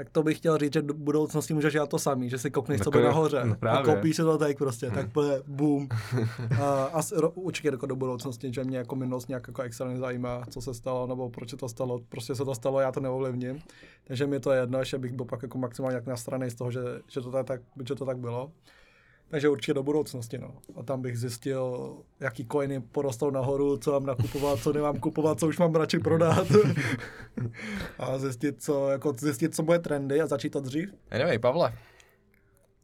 Tak to bych chtěl říct, že do budoucnosti můžeš dělat to samý, že si kopneš, co
Jako
bude
jo,
nahoře
no
a
právě.
koupíš si to teď prostě, tak bude boom. [laughs] A, a ro, určitě jako do budoucnosti, že mě jako minulost nějak jako extra nezajímá, co se stalo, nebo proč se to stalo, prostě se to stalo, já to neovlivním. Takže mi to je jedno, že bych byl pak jako maximálně jak nastranej z toho, že, že, to tak, že to tak bylo. Takže určitě do budoucnosti, no. A tam bych zjistil, jaký coiny porostou nahoru, co mám nakupovat, co nemám kupovat, co už mám radši prodat. [laughs] a zjistit, co, jako zjistit, co bude trendy a začít to dřív.
Anyway, Pavle,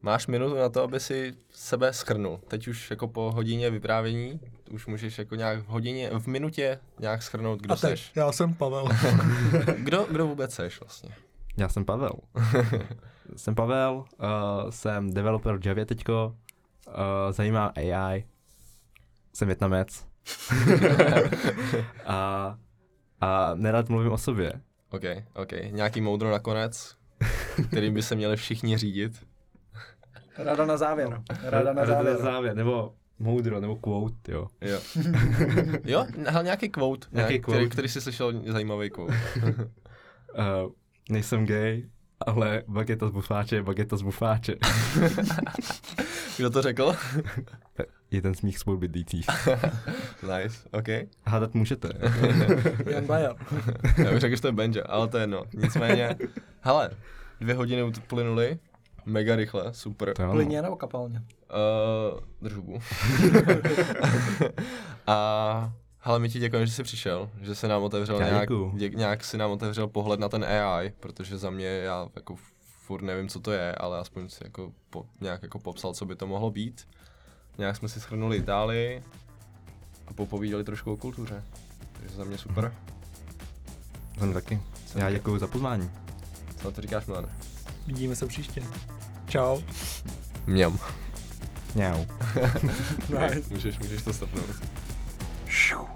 máš minutu na to, aby si sebe schrnul. Teď už jako po hodině vyprávění, už můžeš jako nějak v hodině, v minutě nějak schrnout, kdo
a teď,
seš.
já jsem Pavel. [laughs]
Kdo, kdo vůbec seš vlastně?
Já jsem Pavel. [laughs] jsem Pavel, uh, jsem developer v Javě teďko, uh, zajímá AI, jsem větnamec [laughs] a, a nerad mluvím o sobě.
OK, OK. Nějaký moudro nakonec, kterým by se měli všichni řídit.
Rada na závěr. Rada na
Rada
závěr.
závěr, nebo moudro, nebo quote, jo.
Jo. [laughs] jo, hele, nějaký quote,
Nějaký
nějaký
quote.
Který, který jsi slyšel zajímavý quote.
Uh, nejsem gay, ale bageta z bufáče je bageta z bufáče. [laughs]
Kdo to řekl? [laughs]
je ten smích spolu bydlících. [laughs]
nice, OK.
Hádat můžete.
Jan Bayer.
Já bych řekl, že to je Benja, ale to je jedno. Nicméně, hele, dvě hodiny uplynuly, mega rychle, super.
Plyně nebo kapalně?
Uh, držbu. a hele, my ti děkujeme, že jsi přišel, že se nám otevřel
Já
nějak, dě, nějak si nám otevřel pohled na ten AI, protože za mě já jako furt nevím, co to je, ale aspoň si jako po, nějak jako popsal, co by to mohlo být. Nějak jsme si shrnuli Itálii a popovídali trošku o kultuře. Takže za mě super.
Za mě taky. Já děkuji za pozvání.
Co na to říkáš, Milan?
Vidíme se příště. Čau.
Mňam.
Mňau. [laughs]
Nice.
Můžeš, můžeš to stopnout.
Šiu.